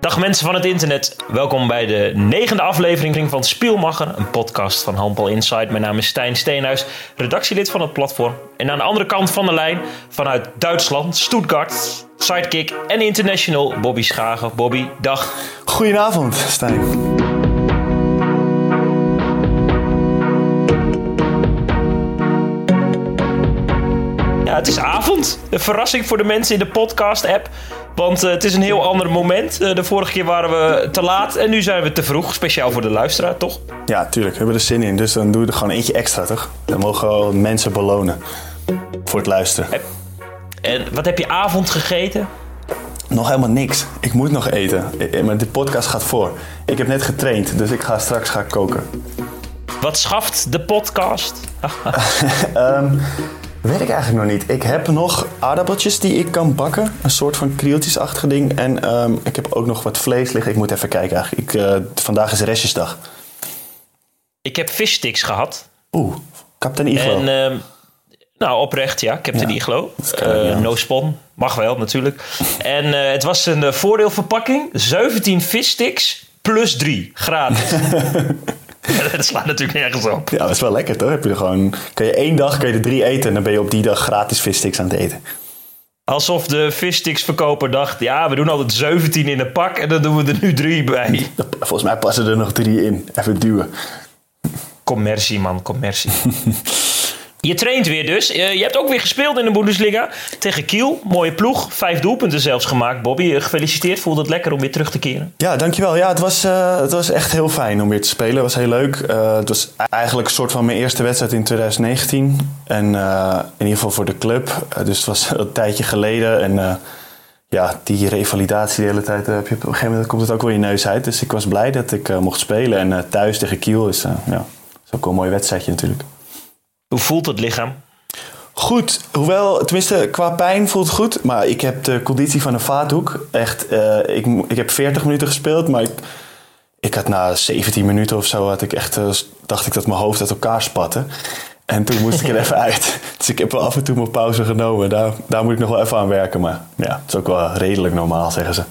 Dag mensen van het internet, welkom bij de negende aflevering van Spielmacher, een podcast van Handbal Insight. Mijn naam is Stijn Steenhuis, redactielid van het platform. En aan de andere kant van de lijn, vanuit Duitsland, Stuttgart, sidekick en international, Bobby Schagen. Bobby, dag. Goedenavond, Stijn. Ja, het is avond. Een verrassing voor de mensen in de podcast-app. Want uh, het is een heel ander moment. Uh, de vorige keer waren we te laat en nu zijn we te vroeg. Speciaal voor de luisteraar, toch? Ja, tuurlijk. We hebben er zin in. Dus dan doe je er gewoon eentje extra, toch? Dan mogen we mensen belonen voor het luisteren. En wat heb je avond gegeten? Nog helemaal niks. Ik moet nog eten. Maar de podcast gaat voor. Ik heb net getraind, dus ik ga straks gaan koken. Wat schaft de podcast? um, Weet ik eigenlijk nog niet. Ik heb nog aardappeltjes die ik kan bakken. Een soort van krieltjesachtige ding. En um, ik heb ook nog wat vlees liggen. Ik moet even kijken eigenlijk. Ik, uh, vandaag is restjesdag. Ik heb vissticks gehad. Oeh, Captain Iglo. En, uh, nou, oprecht, ja. Captain ja. Iglo. Uh, ja. No spon. Mag wel, natuurlijk. en uh, het was een voordeelverpakking. 17 vissticks plus 3. Gratis. dat slaat natuurlijk nergens op. Ja, dat is wel lekker toch? Heb je er gewoon, kan je één dag kan je er drie eten en dan ben je op die dag gratis vissticks aan het eten. Alsof de vissticks-verkoper dacht: ja, we doen altijd 17 in een pak en dan doen we er nu drie bij. Volgens mij passen er nog drie in. Even duwen. Commercie, man, commercie. Je traint weer dus. Je hebt ook weer gespeeld in de Bundesliga tegen Kiel. Mooie ploeg. Vijf doelpunten zelfs gemaakt. Bobby, gefeliciteerd. Voelde het lekker om weer terug te keren? Ja, dankjewel. Ja, het was, uh, het was echt heel fijn om weer te spelen. Het was heel leuk. Uh, het was eigenlijk een soort van mijn eerste wedstrijd in 2019. En in ieder geval voor de club. dus het was een tijdje geleden. En ja, die revalidatie de hele tijd, heb je, op een gegeven moment komt het ook wel je neus uit. Dus ik was blij dat ik mocht spelen. En thuis tegen Kiel is, ja, is ook wel een mooi wedstrijdje natuurlijk. Hoe voelt het lichaam? Goed, hoewel, tenminste qua pijn voelt het goed. Maar ik heb de conditie van een vaatdoek. Echt, uh, ik, ik heb 40 minuten gespeeld, maar ik, ik had na 17 minuten of zo... Had ik echt, uh, dacht ik dat mijn hoofd uit elkaar spatte. En toen moest ik er even uit. Dus ik heb wel af en toe mijn pauze genomen. Daar, daar moet ik nog wel even aan werken. Maar ja, het is ook wel redelijk normaal, zeggen ze.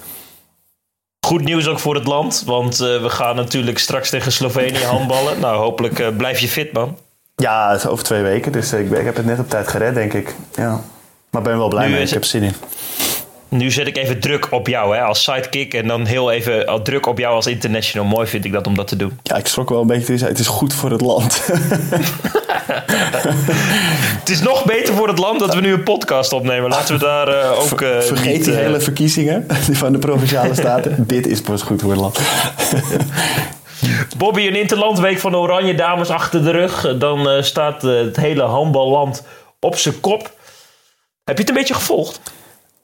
Goed nieuws ook voor het land, want uh, we gaan natuurlijk straks tegen Slovenië handballen. nou, hopelijk blijf je fit, man. Ja, het is over twee weken, dus ik, ik heb het net op tijd gered, denk ik. Ja. Maar ben wel blij nu mee, ik heb zin in. Nu zet ik even druk op jou hè, als sidekick en dan heel even druk op jou als international. Mooi vind ik dat om dat te doen. Ja, ik schrok wel een beetje. Het is goed voor het land. het is nog beter voor het land dat we nu een podcast opnemen. Laten we daar uh, ook. Uh, Vergeet niet, die hele verkiezingen van de provinciale staten. Dit is pas goed voor het land. Bobby, een interlandweek van de Oranje Dames achter de rug. Dan uh, staat uh, het hele handballand op zijn kop. Heb je het een beetje gevolgd?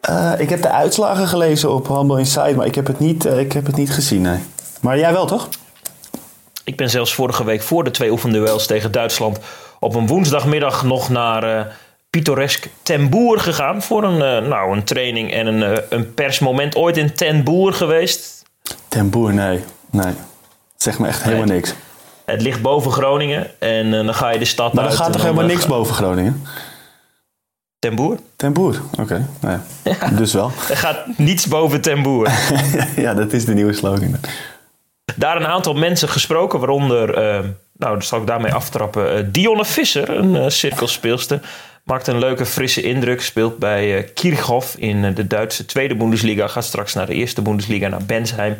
Uh, ik heb de uitslagen gelezen op Handbal Inside, maar ik heb het niet, ik heb het niet gezien. Nee. Maar jij wel, toch? Ik ben zelfs vorige week voor de twee oefenduels tegen Duitsland op een woensdagmiddag nog naar pittoresk Ten Boer gegaan. Voor een, nou, een training en een, een persmoment. Ooit in Ten Boer geweest? Ten Boer, nee. nee. Zeg me echt helemaal niks. Het ligt boven Groningen en uh, dan ga je de stad maar uit. Maar er gaat toch helemaal niks boven Groningen? Ten Boer? Ten Boer, oké. Okay. Nou ja. ja. Dus wel. Er gaat niets boven Ten Boer. ja, dat is de nieuwe slogan. Daar een aantal mensen gesproken, waaronder, uh, nou, dat zal ik daarmee aftrappen, uh, Dionne Visser, een cirkelspeelster. Maakt een leuke, frisse indruk. Speelt bij Kirchhoff in de Duitse tweede Bundesliga. Gaat straks naar de eerste Bundesliga, naar Bensheim.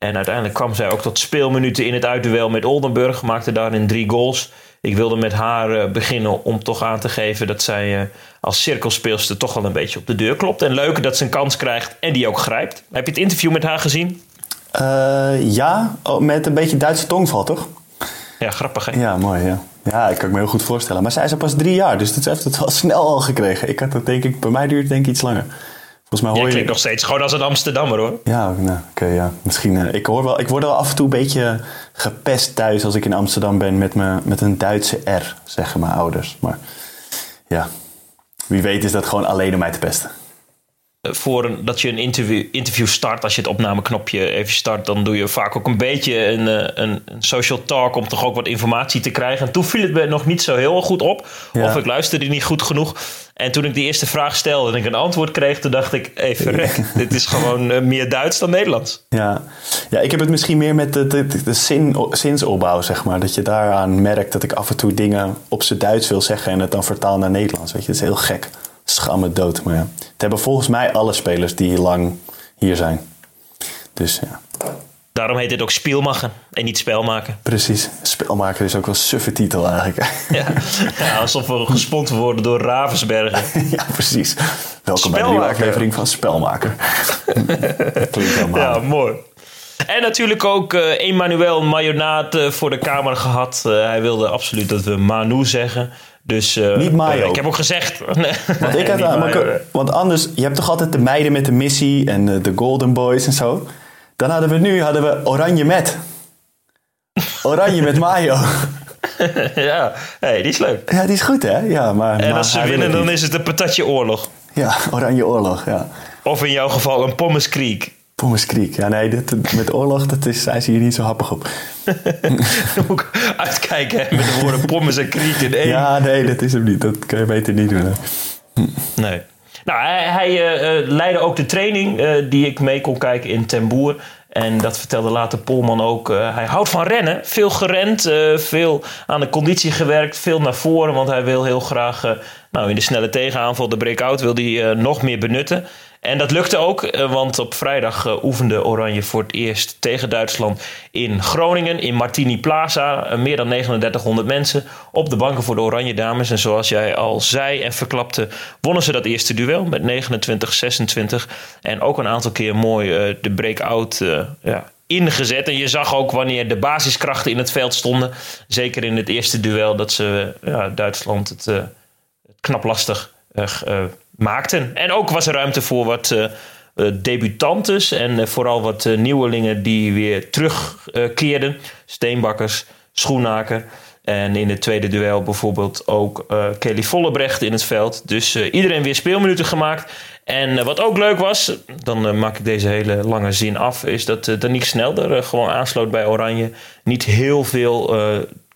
En uiteindelijk kwam zij ook tot speelminuten in het uitduel met Oldenburg. Maakte daarin drie goals. Ik wilde met haar uh, beginnen om toch aan te geven dat zij uh, als cirkelspeelster toch wel een beetje op de deur klopt. En leuk dat ze een kans krijgt en die ook grijpt. Heb je het interview met haar gezien? Uh, ja, oh, met een beetje Duitse tongval, toch? Ja, grappig hè? Ja, mooi ja. Ja, ik kan me heel goed voorstellen. Maar zij is er pas drie jaar, dus dat heeft het wel snel al gekregen. Ik had dat denk ik, bij mij duurt het denk ik iets langer. Volgens mij hoor je... klinkt nog steeds gewoon als een Amsterdammer hoor. Ja, nou, oké, okay, ja. Misschien, uh, ik, hoor wel, ik word wel af en toe een beetje gepest thuis als ik in Amsterdam ben met, me, met een Duitse R, zeggen mijn ouders. Maar ja, wie weet is dat gewoon alleen om mij te pesten. Voor een, dat je een interview, interview start, als je het opnameknopje even start, dan doe je vaak ook een beetje een, een, een social talk om toch ook wat informatie te krijgen. En toen viel het me nog niet zo heel goed op, of ik luisterde niet goed genoeg. En toen ik die eerste vraag stelde en ik een antwoord kreeg, toen dacht ik, even dit is gewoon meer Duits dan Nederlands. Ja. ja, ik heb het misschien meer met de, de, de zin, zinsopbouw, zeg maar. Dat je daaraan merkt dat ik af en toe dingen op z'n Duits wil zeggen en het dan vertaal naar Nederlands. Weet je, dat is heel gek schaam me dood. Maar ja, het hebben volgens mij alle spelers die lang hier zijn. Dus ja. Daarom heet dit ook Spielmachen en niet Spelmaken. Precies. Spelmaker is ook wel een suffe titel eigenlijk. Ja, ja alsof we gesponsord worden door Ravensbergen. ja, precies. Welkom bij de nieuwe aflevering van Spelmaker. Klinkt helemaal. Ja, mooi. En natuurlijk ook uh, Emmanuel Mayonaat uh, voor de Kamer gehad. Uh, hij wilde absoluut dat we Manu zeggen. Dus, uh, niet Mayo. ik heb ook gezegd. want, ik had, maar, want anders, je hebt toch altijd de meiden met de missie en de, de Golden Boys en zo. Dan hadden we nu hadden we Oranje met. Oranje met Mayo. ja, hey, die is leuk. Ja, die is goed hè? Ja, maar, en als ze winnen, dan is het een patatje oorlog. Ja, Oranje oorlog, ja. Of in jouw geval een Pommes Creek. Pommes Creek. Ja, nee, dit, met oorlog, dat is, zijn ze hier niet zo happig op. moet ik uitkijken met de woorden Pommes en Creek in één. Ja, nee, dat is hem niet. Dat kan je beter niet doen. Nee. Nou, hij, hij uh, leidde ook de training uh, die ik mee kon kijken in Ten Boer. En dat vertelde later Polman ook. Uh, hij houdt van rennen. Veel gerend, veel aan de conditie gewerkt, veel naar voren. Want hij wil heel graag nou, in de snelle tegenaanval, de breakout, wil hij nog meer benutten. En dat lukte ook, eh, want op vrijdag eh, oefende Oranje voor het eerst tegen Duitsland in Groningen, in Martini Plaza. Eh, meer dan 3900 mensen op de banken voor de Oranje Dames. En zoals jij al zei en verklapte, wonnen ze dat eerste duel met 29-26. En ook een aantal keer mooi de breakout ja, ingezet. En je zag ook wanneer de basiskrachten in het veld stonden. Zeker in het eerste duel dat ze ja, Duitsland het, het knap lastig maakten. En ook was er ruimte voor wat uh, debutantes en vooral wat nieuwelingen die weer terugkeerden. Steenbakkers, Schoenaker. En in het tweede duel bijvoorbeeld ook Kelly Vollebrecht in het veld. Dus iedereen weer speelminuten gemaakt. En wat ook leuk was, dan maak ik deze hele lange zin af, is dat uh, Danique Snelder gewoon aansloot bij Oranje. Niet heel veel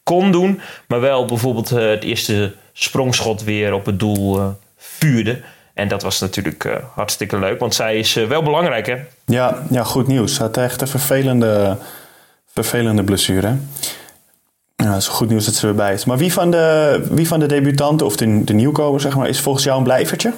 kon doen, maar wel bijvoorbeeld het eerste sprongschot weer op het doel vuurde. En dat was natuurlijk uh, hartstikke leuk, want zij is uh, wel belangrijk, hè? Ja, ja, goed nieuws. Had echt een vervelende, vervelende blessure. Ja, is goed nieuws dat ze erbij is. Maar wie van de, wie van de debutanten of de, de nieuwkomer, zeg maar, is volgens jou een blijvertje?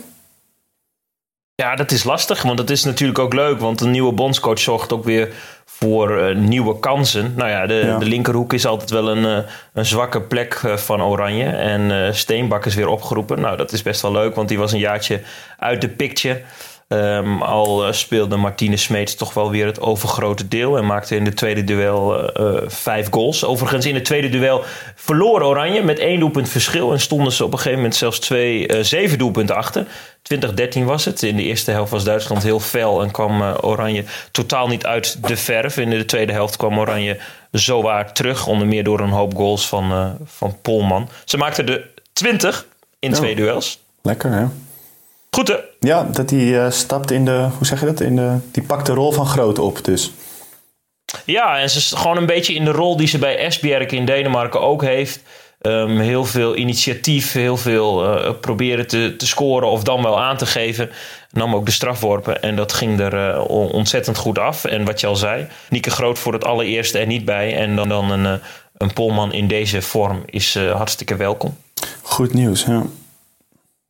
Ja, dat is lastig, want het is natuurlijk ook leuk. Want een nieuwe bondscoach zorgt ook weer voor uh, nieuwe kansen. Nou ja de, ja. de, linkerhoek is altijd wel een, uh, een zwakke plek uh, van Oranje. En Steenbak is weer opgeroepen. Nou, dat is best wel leuk, want die was een jaartje uit de picture. Um, al speelde Martine Smeets toch wel weer het overgrote deel. En maakte in de tweede duel vijf goals. Overigens in het tweede duel verloor Oranje met één doelpunt verschil. En stonden ze op een gegeven moment zelfs twee, zeven doelpunten achter. 2013 was het. In de eerste helft was Duitsland heel fel en kwam uh, Oranje totaal niet uit de verf. In de tweede helft kwam Oranje zo waar terug, onder meer door een hoop goals van, van Polman. Ze maakten de 20 in twee oh, duels. Lekker hè? Goed hè? Ja, dat hij uh, stapt in de, hoe zeg je dat? In de, die pakt de rol van groot op dus. Ja, en ze is gewoon een beetje in de rol die ze bij Esbjerg in Denemarken ook heeft. Um, heel veel initiatief, heel veel uh, proberen te, te scoren of dan wel aan te geven. Nam ook de strafworpen en dat ging er uh, ontzettend goed af. En wat je al zei, Nieke Groot voor het allereerste er niet bij. En dan, dan een, een Polman in deze vorm is hartstikke welkom. Goed nieuws, ja.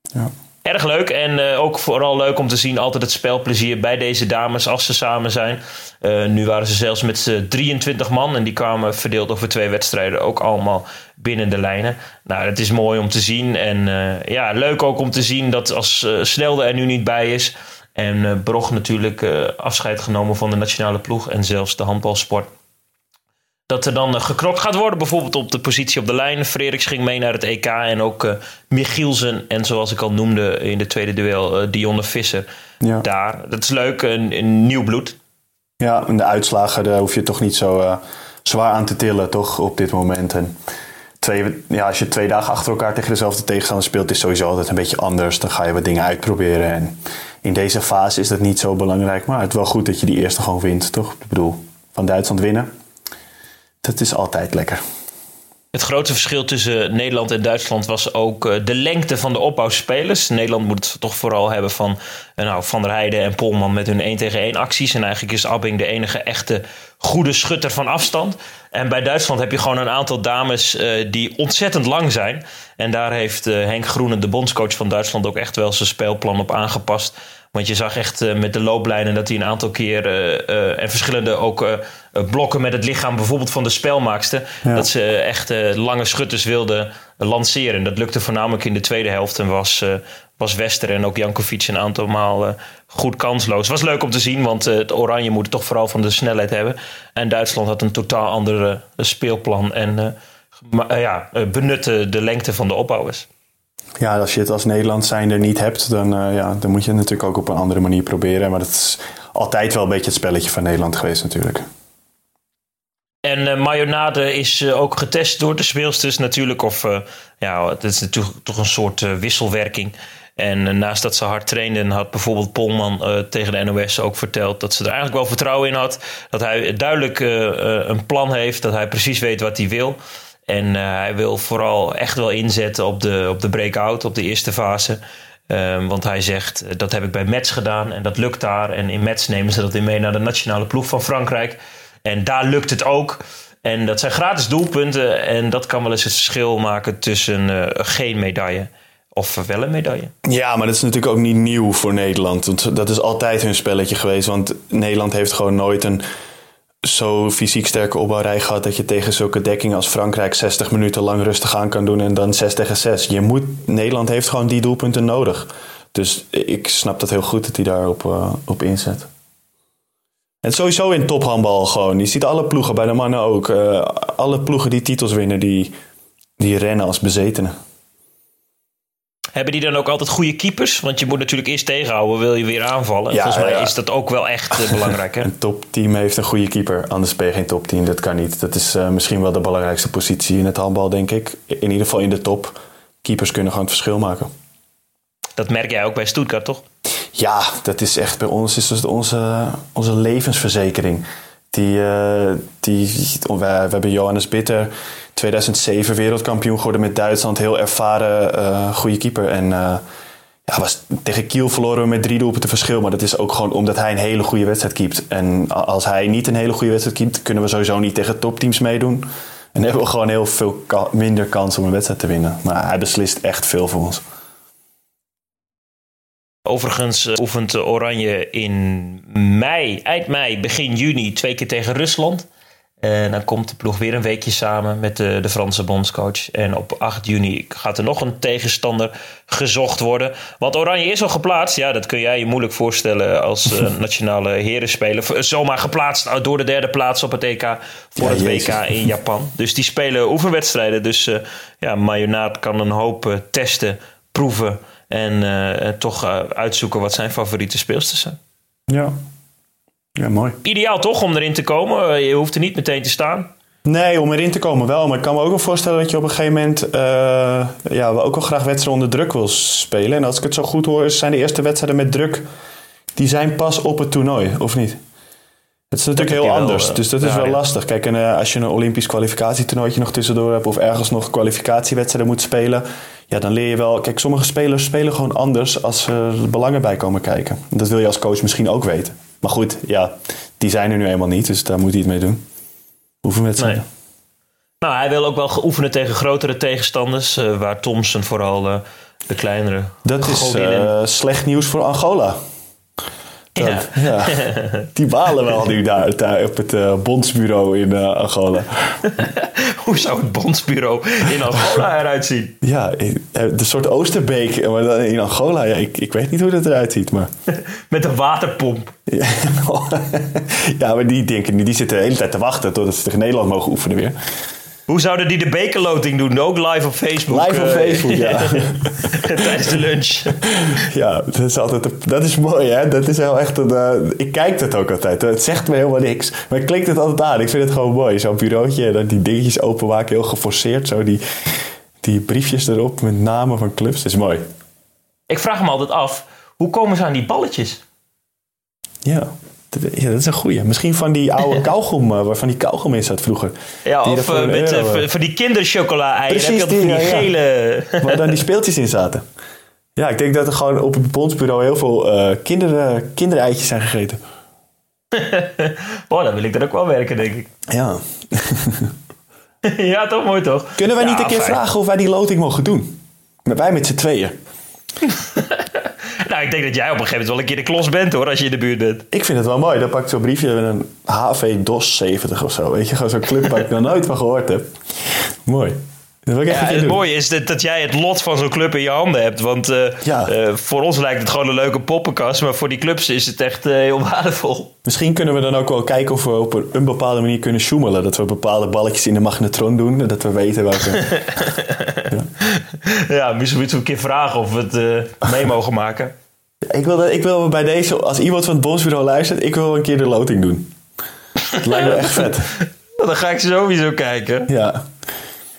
ja. Erg leuk en uh, ook vooral leuk om te zien altijd het spelplezier bij deze dames als ze samen zijn. Uh, nu waren ze zelfs met 23 man en die kwamen verdeeld over twee wedstrijden ook allemaal binnen de lijnen. Nou, het is mooi om te zien en uh, ja, leuk ook om te zien dat als Snelde er nu niet bij is en Brog natuurlijk afscheid genomen van de nationale ploeg en zelfs de handbalsport dat er dan uh, geknokt gaat worden. Bijvoorbeeld op de positie op de lijn. Frederiks ging mee naar het EK. En ook uh, Michielsen. En zoals ik al noemde in de tweede duel, uh, Dionne Visser. Ja. Daar. Dat is leuk. Een, een, nieuw bloed. Ja, en de uitslagen, daar hoef je toch niet zo zwaar aan te tillen, toch? Op dit moment. En twee, ja, als je twee dagen achter elkaar tegen dezelfde tegenstander speelt, is sowieso altijd een beetje anders. Dan ga je wat dingen uitproberen. En in deze fase is dat niet zo belangrijk. Maar het is wel goed dat je die eerste gewoon wint, toch? Ik bedoel, van Duitsland winnen, dat is altijd lekker. Het grote verschil tussen Nederland en Duitsland was ook eh, de lengte van de opbouwspelers. Nederland moet het toch vooral hebben van eh, nou, Van der Heijden en Polman met hun 1 tegen 1 acties. En eigenlijk is Abbing de enige echte goede schutter van afstand. En bij Duitsland heb je gewoon een aantal dames uh, die ontzettend lang zijn. En daar heeft Henk Groenen, de bondscoach van Duitsland, ook echt wel zijn speelplan op aangepast. Want je zag echt met de looplijnen dat hij een aantal keer en verschillende ook blokken met het lichaam, bijvoorbeeld van de spelmaakster, ja. dat ze echt lange schutters wilden lanceren. Dat lukte voornamelijk in de tweede helft en was, was Wester en ook Jankovic een aantal maal goed kansloos. Was leuk om te zien, want het Oranje moet het toch vooral van de snelheid hebben. En Duitsland had een totaal ander speelplan en ja, benutte de lengte van de opbouwers. Ja, als je het als Nederland zijnde niet hebt, dan, ja, dan moet je het natuurlijk ook op een andere manier proberen. Maar dat is altijd wel een beetje het spelletje van Nederland geweest natuurlijk. En uh, Mayonade is uh, ook getest door de speelsters natuurlijk. Of ja, het is natuurlijk toch een soort wisselwerking. En naast dat ze hard trainden, had bijvoorbeeld Polman tegen de NOS ook verteld dat ze er eigenlijk wel vertrouwen in had. Dat hij duidelijk een plan heeft, dat hij precies weet wat hij wil. En hij wil vooral echt wel inzetten op de, op de breakout, op de eerste fase. Um, want hij zegt, dat heb ik bij Metz gedaan en dat lukt daar. En in Metz nemen ze dat in mee naar de nationale ploeg van Frankrijk. En daar lukt het ook. En dat zijn gratis doelpunten. En dat kan wel eens het verschil maken tussen uh, geen medaille of wel een medaille. Ja, maar dat is natuurlijk ook niet nieuw voor Nederland. Want dat is altijd hun spelletje geweest. Want Nederland heeft gewoon nooit een zo fysiek sterke opbouwrij gehad dat je tegen zulke dekkingen als Frankrijk 60 minuten lang rustig aan kan doen en dan 6 tegen 6. Je moet, Nederland heeft gewoon die doelpunten nodig. Dus ik snap dat heel goed dat hij daarop uh, op inzet. En sowieso in tophandbal gewoon. Je ziet alle ploegen, bij de mannen ook. Uh, alle ploegen die titels winnen, die, die rennen als bezetenen. Hebben die dan ook altijd goede keepers? Want je moet natuurlijk eerst tegenhouden, wil je weer aanvallen. Ja, Volgens mij ja. is dat ook wel echt uh, belangrijk. Hè? een topteam heeft een goede keeper. Anders ben je geen topteam. Dat kan niet. Dat is uh, misschien wel de belangrijkste positie in het handbal, denk ik. In ieder geval in de top. Keepers kunnen gewoon het verschil maken. Dat merk jij ook bij Stuttgart, toch? Ja, dat is echt bij ons is dat onze, onze levensverzekering. Die, uh, die, we, we hebben Johannes Bitter 2007 wereldkampioen geworden met Duitsland. Heel ervaren, uh, goede keeper. En uh, ja, was, tegen Kiel verloren we met drie doelpunten verschil. Maar dat is ook gewoon omdat hij een hele goede wedstrijd keept. En als hij niet een hele goede wedstrijd keept, kunnen we sowieso niet tegen topteams meedoen. En hebben we gewoon heel veel minder kans om een wedstrijd te winnen. Maar hij beslist echt veel voor ons. Overigens oefent Oranje in mei, eind mei, begin juni twee keer tegen Rusland. En dan komt de ploeg weer een weekje samen met de, de Franse bondscoach. En op 8 juni gaat er nog een tegenstander gezocht worden. Want Oranje is al geplaatst. Ja, dat kun jij je moeilijk voorstellen als uh, nationale herenspeler. Zomaar geplaatst door de derde plaats op het EK voor ja, het WK in Japan. Dus die spelen oefenwedstrijden. Dus uh, ja, Mayonaat kan een hoop uh, testen, proeven en toch uitzoeken wat zijn favoriete speelsters zijn. Ja, ja, mooi. Ideaal toch om erin te komen? Je hoeft er niet meteen te staan. Nee, om erin te komen wel. Maar ik kan me ook wel voorstellen dat je op een gegeven moment... Uh, ja, ook wel graag wedstrijden onder druk wil spelen. En als ik het zo goed hoor, zijn de eerste wedstrijden met druk... die zijn pas op het toernooi, of niet? Het is natuurlijk heel anders, wel, dus dat is ja, wel ja. lastig. Kijk, en, uh, als je een Olympisch kwalificatietoernooitje nog tussendoor hebt... of ergens nog kwalificatiewedstrijden moet spelen... ja, dan leer je wel... Kijk, sommige spelers spelen gewoon anders als er belangen bij komen kijken. Dat wil je als coach misschien ook weten. Maar goed, ja, die zijn er nu eenmaal niet, dus daar moet hij het mee doen. Oefenwedstrijden. Nee. Nou, hij wil ook wel oefenen tegen grotere tegenstanders, uh, waar Thompson vooral uh, de kleinere. Dat is slecht nieuws voor Angola. Dat, ja. ja. Die balen wel nu daar, daar op het uh, bondsbureau in uh, Angola. Hoe zou het bondsbureau in Angola eruit zien? Ja, de soort Oosterbeek, maar dan in Angola. Ja, ik, ik weet niet hoe dat eruit ziet, maar... Met een waterpomp. Ja, ja, maar die denken die zitten de hele tijd te wachten totdat ze tegen Nederland mogen oefenen weer. Hoe zouden die de bekerloting doen? Ook live op Facebook. Live op eh, Facebook, ja. tijdens de lunch. Ja, dat is altijd dat is mooi, hè? Dat is heel echt een. eh, ik kijk het ook altijd. Het zegt me helemaal niks, maar ik klik het altijd aan. Ik vind het gewoon mooi. Zo'n bureautje en dan die dingetjes openmaken, heel geforceerd. Zo die, die briefjes erop met namen van clubs. Dat is mooi. Ik vraag me altijd af, hoe komen ze aan die balletjes? Ja. Dat, ja, dat is een goeie. Misschien van die oude kauwgom, eh, waarvan die kauwgom in zat vroeger. Ja, Die of met euro, eh, van die kinderchocola-eieren. Precies die die, ja. gele... Waar dan die speeltjes in zaten. Ja, ik denk dat er gewoon op het bondsbureau heel veel kinder, kindereitjes zijn gegeten. Oh, dan wil ik er ook wel werken, denk ik. Ja. ja, toch mooi toch? Kunnen wij Ja, niet een keer fijn. vragen of wij die loting mogen doen? Met wij met z'n tweeën. Nou, ik denk dat jij op een gegeven moment wel een keer de klos bent hoor, als je in de buurt bent. Ik vind het wel mooi. Dan pak ik zo'n briefje met een HV DOS 70 of zo. Weet je, gewoon zo'n club waar ik nog nooit van gehoord heb. Mooi. Dat Ja, het doen. mooie is dat, dat jij het lot van zo'n club in je handen hebt. Want eh, Ja. eh, voor ons lijkt het gewoon een leuke poppenkast. Maar voor die clubs is het echt eh, heel waardevol. Misschien kunnen we dan ook wel kijken of we op een, bepaalde manier kunnen sjoemelen. Dat we bepaalde balletjes in de magnetron doen. Dat we weten welke... Ja, misschien moeten we een keer vragen of we het mee mogen maken. Ik, wil, dat- ik wil bij deze, als iemand van het bondsbureau luistert, ik wil een keer de loting doen. Het lijkt me echt vet. Nou, Dan ga ik sowieso kijken. Ja.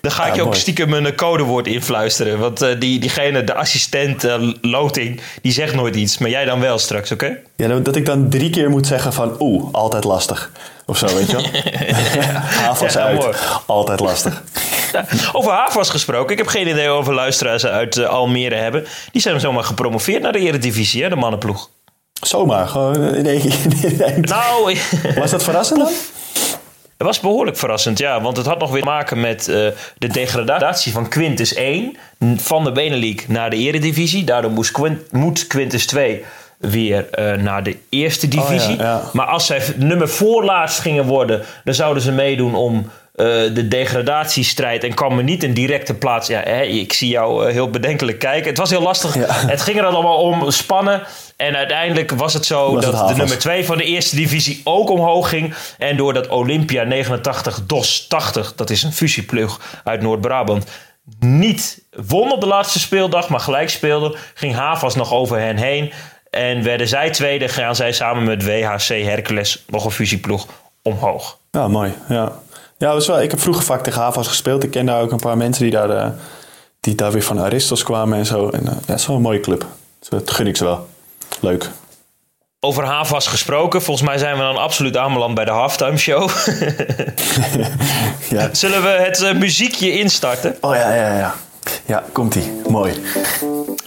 Dan ga ik je ook mooi. stiekem een codewoord influisteren. Want eh, die, diegene, de assistent eh, loting, die zegt nooit iets. Maar jij dan wel straks, oké? ja, dat- dat ik dan drie keer moet zeggen van oeh, altijd lastig. Of zo, weet je wel. Havas Ja, uit, mooi. altijd lastig. Over HAVAS gesproken. Ik heb geen idee we luisteraars uit eh, Almere hebben. Die zijn zomaar gepromoveerd naar de Eredivisie, hè, de mannenploeg. Zomaar, gewoon in één keer. Nou, Was dat verrassend dan? Het was behoorlijk verrassend, ja. Want het had nog weer te maken met eh, de degradatie van Quintus 1 van de Benelink naar de Eredivisie. Daardoor moest Quint, moet Quintus 2 weer eh, naar de eerste divisie. Oh ja, ja. Maar als zij nummer voorlaatst gingen worden, dan zouden ze meedoen om eh, de degradatiestrijd en kwam er niet een directe plaats. Ja, hè, ik zie jou eh, heel bedenkelijk kijken. Het was heel lastig. Ja. Het ging er allemaal om spannen. En uiteindelijk was het zo Was het dat de nummer 2 van de eerste divisie ook omhoog ging. En doordat Olympia 89 DOS 80, dat is een fusieploeg uit Noord-Brabant, niet won op de laatste speeldag, maar gelijk speelde, ging Havas nog over hen heen. En werden zij tweede, gaan zij samen met WHC Hercules, nog een fusieploeg, omhoog. Ja, mooi. Ja, ja was wel, ik heb vroeger vaak tegen Havas gespeeld. Ik ken daar ook een paar mensen die daar, eh, die daar weer van Aristos kwamen en zo. En, eh, ja, het is wel een mooie club. Dus Dat gun ik ze wel. Leuk. Over Havas gesproken, volgens mij zijn we dan absoluut aanbeland bij de halftime show. Ja. Zullen we het eh, muziekje instarten? Oh ja, ja, ja. Ja, komt-ie. Mooi.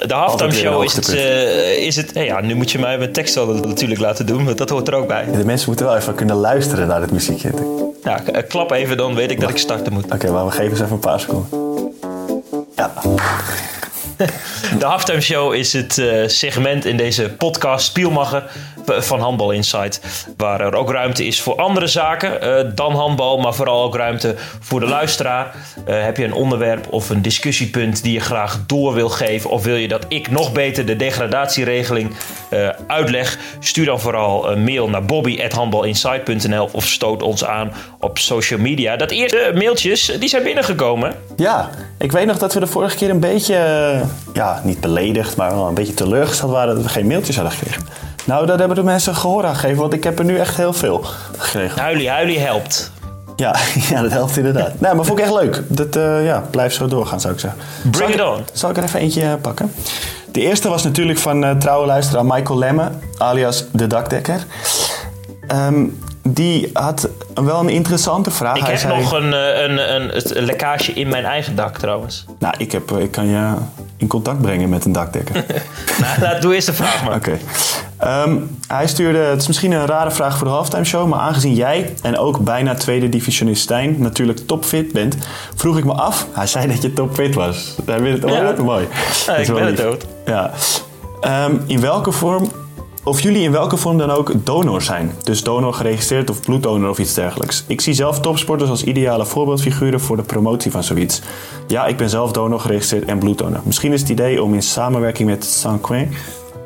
De halftime show is het, eh, is het eh, ja, nu moet je mij mijn tekst wel natuurlijk laten doen, want dat hoort er ook bij. De mensen moeten wel even kunnen luisteren naar het muziekje. Oké, Ja, eh, klap even, dan weet ik dat ik starten moet. maar we geven ze even een paar seconden. Ja. De halftime show is het segment in deze podcast Spielmacher van Handbal Insight. Waar er ook ruimte is voor andere zaken eh, dan handbal, maar vooral ook ruimte voor de luisteraar. Eh, heb je een onderwerp of een discussiepunt die je graag door wil geven, of wil je dat ik nog beter de degradatieregeling eh, uitleg? Stuur dan vooral een mail naar bobby.handbalinsight.nl of stoot ons aan op social media. Dat eerste mailtjes, die zijn binnengekomen. Ja, ik weet nog dat we de vorige keer een beetje, ja, niet beledigd, maar wel een beetje teleurgesteld waren dat we geen mailtjes hadden gekregen. Nou, dat hebben de mensen gehoor aan gegeven, want ik heb er nu echt heel veel gekregen. Huilie, huilie helpt. Ja, ja dat helpt inderdaad. Nou, maar vond ik echt leuk. Dat, eh, ja, blijf zo doorgaan, zou ik zeggen. Bring Zal it on. Zal ik er even eentje eh, pakken? De eerste was natuurlijk van eh, trouwe luisteraar Michael Lemme, alias de dakdekker. Ehm, die had wel een interessante vraag. Ik Hij heb zei, nog een, een, een lekkage in mijn eigen dak trouwens. Nou, ik, heb, ik kan je in contact brengen met een dakdekker. nou, laat, doe eerst de vraag maar. Oké. Ehm, hij stuurde, het is misschien een rare vraag voor de halftime show, maar aangezien jij en ook bijna tweede divisionist Stijn natuurlijk topfit bent, vroeg ik me af, hij zei dat je topfit was. Hij wil het Ja. mooi. Is ik ben het ook. Ja. Ehm, in welke vorm, of jullie in welke vorm dan ook donor zijn. Dus donor geregistreerd of bloeddonor of iets dergelijks. Ik zie zelf topsporters als ideale voorbeeldfiguren voor de promotie van zoiets. Ja, ik ben zelf donor geregistreerd en bloeddonor. Misschien is het idee om in samenwerking met Sanquin,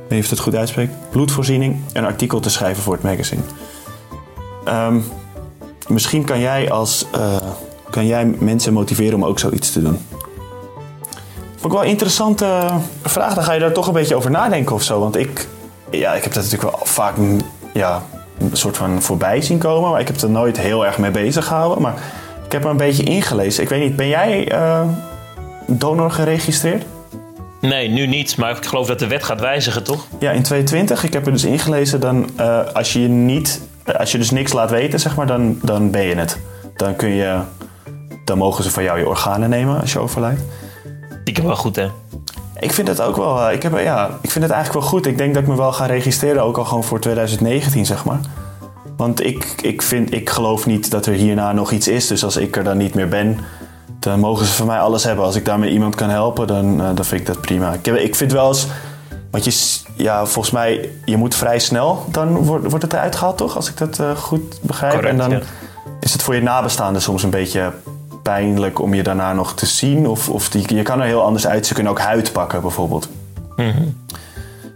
weet niet het goed uitspreek, bloedvoorziening, een artikel te schrijven voor het magazine. Ehm, misschien kan jij als eh, kan jij mensen motiveren om ook zoiets te doen? Vond ik wel een interessante vraag. Dan ga je daar toch een beetje over nadenken of zo. Want ik, ja, ik heb dat natuurlijk wel vaak ja, een soort van voorbij zien komen. Maar ik heb er nooit heel erg mee bezig gehouden. Maar ik heb me een beetje ingelezen. Ik weet niet, ben jij eh, donor geregistreerd? Nee, nu niet. Maar ik geloof dat de wet gaat wijzigen, toch? Ja, in 2020. Ik heb er dus ingelezen. Dan, eh, als, je niet, als je dus niks laat weten, zeg maar, dan, dan ben je het. Dan, kun je, dan mogen ze van jou je organen nemen als je overlijdt. Ik heb wel goed, hè? Ik vind het ook wel. eh, Ik, heb, ja, ik vind het eigenlijk wel goed. Ik denk dat ik me wel ga registreren, ook al gewoon voor 2019, zeg maar. Want ik, ik, vind, ik geloof niet dat er hierna nog iets is. Dus als ik er dan niet meer ben, dan mogen ze van mij alles hebben. Als ik daarmee iemand kan helpen, dan, eh, dan vind ik dat prima. Ik, heb- ik vind wel eens. Want je, ja, volgens mij, je moet vrij snel, dan wordt, wordt het eruit gehaald, toch? Als ik dat eh, goed begrijp. Correct, en dan ja. is het voor je nabestaanden soms een beetje pijnlijk om je daarna nog te zien. Of, of die, je kan er heel anders uit. Ze kunnen ook huid pakken, bijvoorbeeld.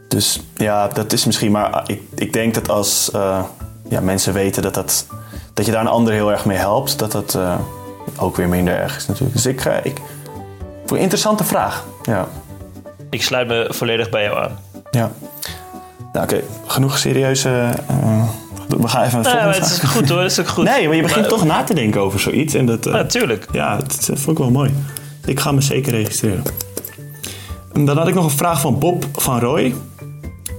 Dus ja, dat is misschien. Maar ik, ik denk dat als eh, ja, mensen weten dat, dat, dat je daar een ander heel erg mee helpt, dat dat eh, ook weer minder erg is natuurlijk. Dus ik, ga ik voor een interessante vraag. Ja. Ik sluit me volledig bij jou aan. ja. Nou, oké, genoeg serieuze. eh, we gaan even naar de Ja, het is goed hoor, het is ook goed. Nee, maar je begint Maar- toch na te denken over zoiets. En dat, eh, Natuurlijk. ja, dat, dat vond ik wel mooi. Ik ga me zeker registreren. En dan had ik nog een vraag van Bob van Roy.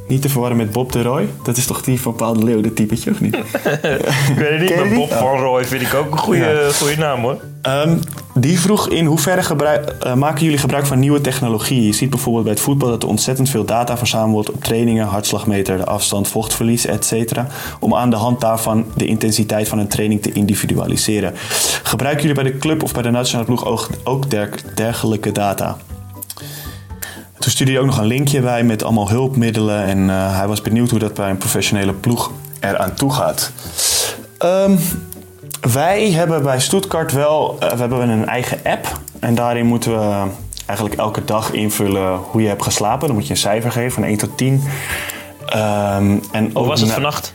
Niet te verwarren met Bob de Roy. Dat is toch die van Paul de Leeuw, dat typetje, of niet? Ik weet het niet, maar? Bob van Roy vind ik ook een goede, goede naam hoor. Ehm, die vroeg in hoeverre gebruik, eh, maken jullie gebruik van nieuwe technologie? Je ziet bijvoorbeeld bij het voetbal dat er ontzettend veel data verzameld wordt op trainingen, hartslagmeter, de afstand, vochtverlies, etc. Om aan de hand daarvan de intensiteit van een training te individualiseren. Gebruiken jullie bij de club of bij de nationale ploeg ook, ook der- dergelijke data? Toen stuurde hij ook nog een linkje bij met allemaal hulpmiddelen. En eh, hij was benieuwd hoe dat bij een professionele ploeg eraan toe gaat. Ehm, wij hebben bij Stuttgart wel eh, we hebben een eigen app. En daarin moeten we eigenlijk elke dag invullen hoe je hebt geslapen. Dan moet je een cijfer geven van 1 tot 10. Ehm, en Hoe was het na- vannacht?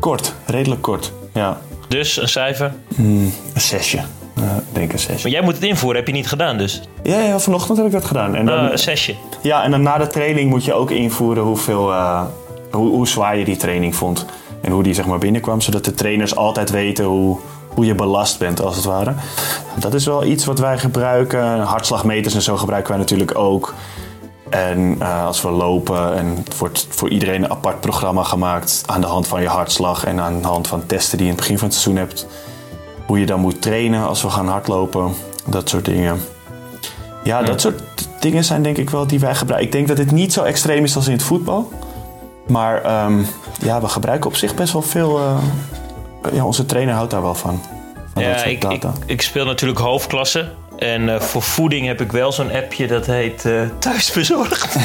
Kort, redelijk kort. Ja, Dus een cijfer. een zesje. Ik denk een zesje. Maar jij moet het invoeren, heb je niet gedaan dus. Ja, ja, vanochtend heb ik dat gedaan. En dan, Eh, een zesje. Ja, en dan na de training moet je ook invoeren hoeveel, eh, hoe, hoe zwaar je die training vond. En hoe die zeg maar binnenkwam, zodat de trainers altijd weten hoe, hoe je belast bent, als het ware. Dat is wel iets wat wij gebruiken. Hartslagmeters en zo gebruiken wij natuurlijk ook. En eh, als we lopen, en het wordt voor iedereen een apart programma gemaakt aan de hand van je hartslag en aan de hand van testen die je in het begin van het seizoen hebt. Hoe je dan moet trainen als we gaan hardlopen, dat soort dingen. Ja, dat soort dingen zijn denk ik wel die wij gebruiken. Ik denk dat het niet zo extreem is als in het voetbal. Maar ehm, ja, we gebruiken op zich best wel veel. eh, ja, onze trainer houdt daar wel van. Ja, ik, ik, ik speel natuurlijk hoofdklasse. En eh, voor voeding heb ik wel zo'n appje dat heet eh, Thuisbezorgd.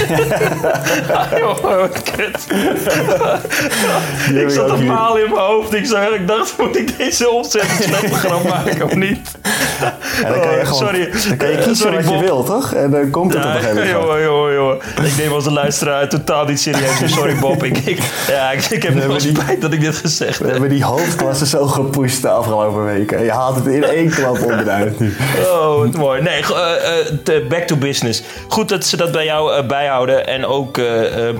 ah, joh, kut. ik zat een paal in mijn hoofd. Ik, zag, ik dacht, moet ik deze ontzettend grap maken of niet? Ja, dan kan je Oh, gewoon, sorry. Dan kan je kiezen Sorry, wat je wil, toch? En dan komt het op een gegeven moment. jongen, jongen, jongen. Ik neem onze luisteraar totaal niet serieus. Sorry Bob, ik, ik, ja, ik, ik heb wel spijt dat ik dit gezegd We heb. hebben die hoofdklasse zo gepusht de afgelopen weken. Je haalt het in één klap onderuit nu. Oh, mooi. Nee, eh, eh, back to business. Goed dat ze dat bij jou eh, bijhouden. En ook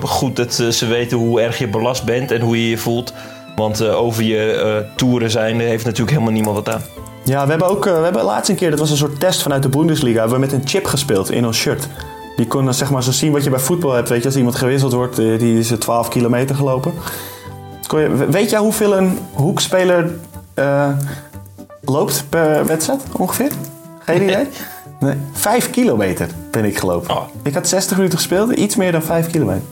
goed dat ze weten hoe erg je belast bent en hoe je je voelt. Want over je toeren zijn heeft natuurlijk helemaal niemand wat aan. Ja, we hebben ook we hebben laatst een keer, dat was een soort test vanuit de Bundesliga, hebben we met een chip gespeeld in ons shirt. Die kon dan zeg maar zo zien wat je bij voetbal hebt. Weet je, als iemand gewisseld wordt, die is eh, 12 kilometer gelopen. Je, weet jij hoeveel een hoekspeler loopt per wedstrijd ongeveer? Geen idee? Nee, 5 kilometer ben ik gelopen. Oh. Ik had 60 minuten gespeeld, iets meer dan 5 kilometer.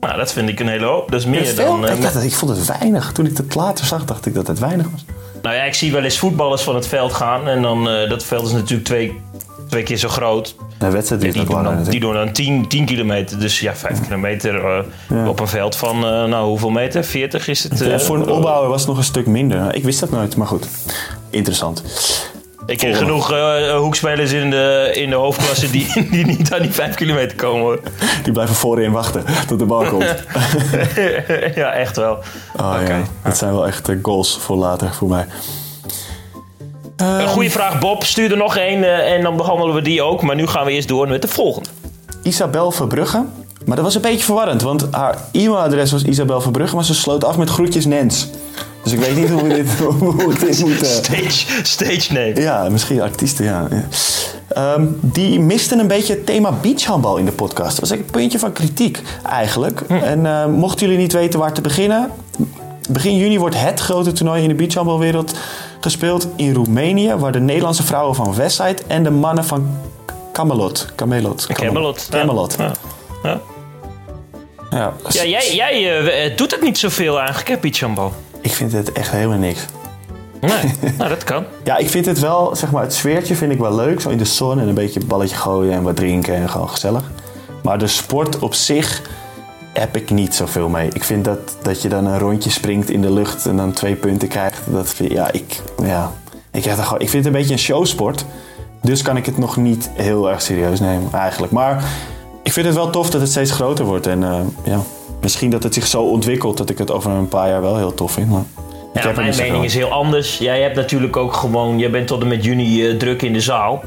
Nou, dat vind ik een hele hoop. Dat is meer dan... eh, ik, dacht, dat- ik vond het weinig. Toen ik het later zag, dacht ik dat het weinig was. Nou ja, ik zie wel eens voetballers van het veld gaan. En dan, eh, dat veld is natuurlijk twee, twee keer zo groot. De wedstrijd Die, is ook doen dan, die doen dan 10, 10 kilometer. Dus ja, 5 kilometer eh, Ja. op een veld van, nou hoeveel meter? 40 is het? Voor een opbouwer was het nog een stuk minder. Ik wist dat nooit, maar goed. Interessant. Ik ken genoeg eh, hoekspelers in de, in de hoofdklasse die, die niet aan die 5 kilometer komen. hoor. Die blijven voorin wachten tot de bal komt. ja, echt wel. Oh, Oké. ja. Dat zijn wel echt eh, goals voor later voor mij. Een goede vraag, Bob. Stuur er nog één eh, en dan behandelen we die ook. Maar nu gaan we eerst door met de volgende. Isabel Verbrugge. Maar dat was een beetje verwarrend, want haar e-mailadres was Isabel Verbrugge, maar ze sloot af met groetjes Nens. Dus ik weet niet hoe we dit, hoe we dit moeten... Stage, stage name. Ja, misschien artiesten, ja. Ehm, die misten een beetje het thema beachhandbal in de podcast. Dat was een puntje van kritiek, eigenlijk. En eh, mochten jullie niet weten waar te beginnen... Begin juni wordt het grote toernooi in de beachhandbalwereld gespeeld in Roemenië... waar de Nederlandse vrouwen van Westside en de mannen van Camelot... Camelot. Camelot. Camelot. Ja. Ja. Ja. Ja, jij, jij eh, doet het niet zoveel eigenlijk, hè, beachhandbal? Ik vind het echt helemaal niks. Nee, nou dat kan. Ja, ik vind het wel, zeg maar, het sfeertje vind ik wel leuk. Zo in de zon en een beetje balletje gooien en wat drinken en gewoon gezellig. Maar de sport op zich heb ik niet zoveel mee. Ik vind dat, dat je dan een rondje springt in de lucht en dan twee punten krijgt. Dat vind, ja, ik, ja, ik, heb gewoon, ik vind het een beetje een showsport. Dus kan ik het nog niet heel erg serieus nemen, eigenlijk. Maar ik vind het wel tof dat het steeds groter wordt. En eh, ja, misschien dat het zich zo ontwikkelt dat ik het over een paar jaar wel heel tof vind. Maar Ja, mijn mening is heel anders. Jij hebt natuurlijk ook gewoon, jij bent tot en met juni eh, druk in de zaal.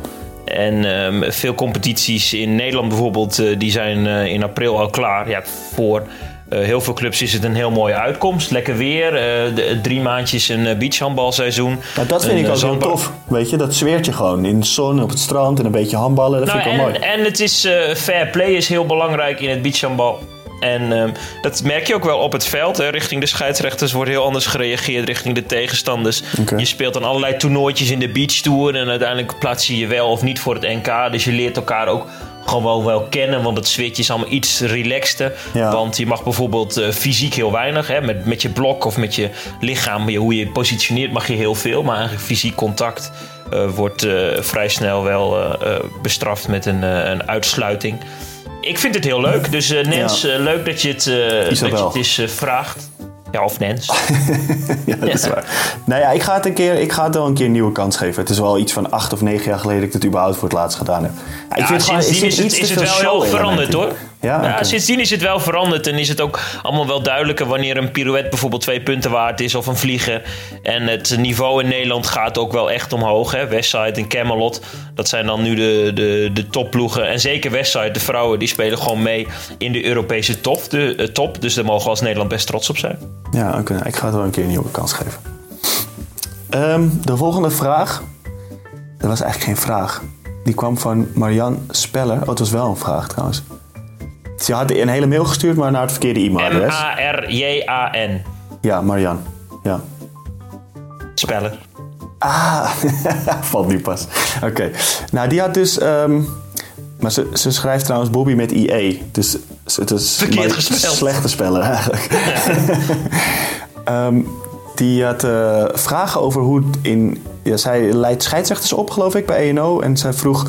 En ehm, veel competities in Nederland bijvoorbeeld, eh, die zijn eh, in april al klaar. Ja, voor heel veel clubs is het een heel mooie uitkomst. Lekker weer, de, drie maandjes een beachhandbalseizoen. Nou, dat vind Een, ik ook heel tof. Weet je, dat zweertje gewoon. In de zon, op het strand en een beetje handballen. Dat Nou, vind ik wel mooi. en, het is fair play is heel belangrijk in het beachhandbal. En ehm, dat merk je ook wel op het veld. Hè. Richting de scheidsrechters wordt heel anders gereageerd. Richting de tegenstanders. Je speelt dan allerlei toernooitjes in de beach tour. En uiteindelijk plaats je je wel of niet voor het NK. Dus je leert elkaar ook gewoon wel kennen. Want het sfeertje is allemaal iets relaxter. Ja. Want je mag bijvoorbeeld eh, fysiek heel weinig. Hè. Met, met je blok of met je lichaam. je- Hoe je je positioneert mag je heel veel. Maar eigenlijk fysiek contact eh, wordt eh, vrij snel wel bestraft met een, een uitsluiting. Ik vind het heel leuk. Dus eh, Nens, Ja. eh, leuk dat je het, eh, dat je het eens vraagt. Ja, of Nens. Ja, dat is waar. Nou ja, ik ga, het een keer, ik ga het wel een keer een nieuwe kans geven. Het is wel iets van acht of negen jaar geleden dat ik het überhaupt voor het laatst gedaan heb. Ja, ik Ja, vind gewoon- is het, is het wel heel veranderd hoor. Ja, sindsdien is het wel veranderd en is het ook allemaal wel duidelijker wanneer een pirouette bijvoorbeeld twee punten waard is of een vlieger. En het niveau in Nederland gaat ook wel echt omhoog. Hè. Westside en Camelot, dat zijn dan nu de, de, de topploegen. En zeker Westside, de vrouwen, die spelen gewoon mee in de Europese top. De, eh, top dus daar mogen we als Nederland best trots op zijn. Ja, oké. ik ga het wel een keer een nieuwe kans geven. Ehm, de volgende vraag. Dat was eigenlijk geen vraag. Die kwam van Marian Speller. Oh, het was wel een vraag trouwens. Ze had een hele mail gestuurd, maar naar het verkeerde e-mailadres. M-A-R-J-A-N. Ja, Marian. Ja. Speller. Ah, valt nu pas. Oké. Nou, die had dus... ehm, maar ze, ze schrijft trouwens Bobby met IE. Dus het is Verkeerd gespeld. slechte speller eigenlijk. Ehm, die had eh, vragen over hoe het in... Ja, zij leidt scheidsrechters op, geloof ik, bij ENO. En zij vroeg...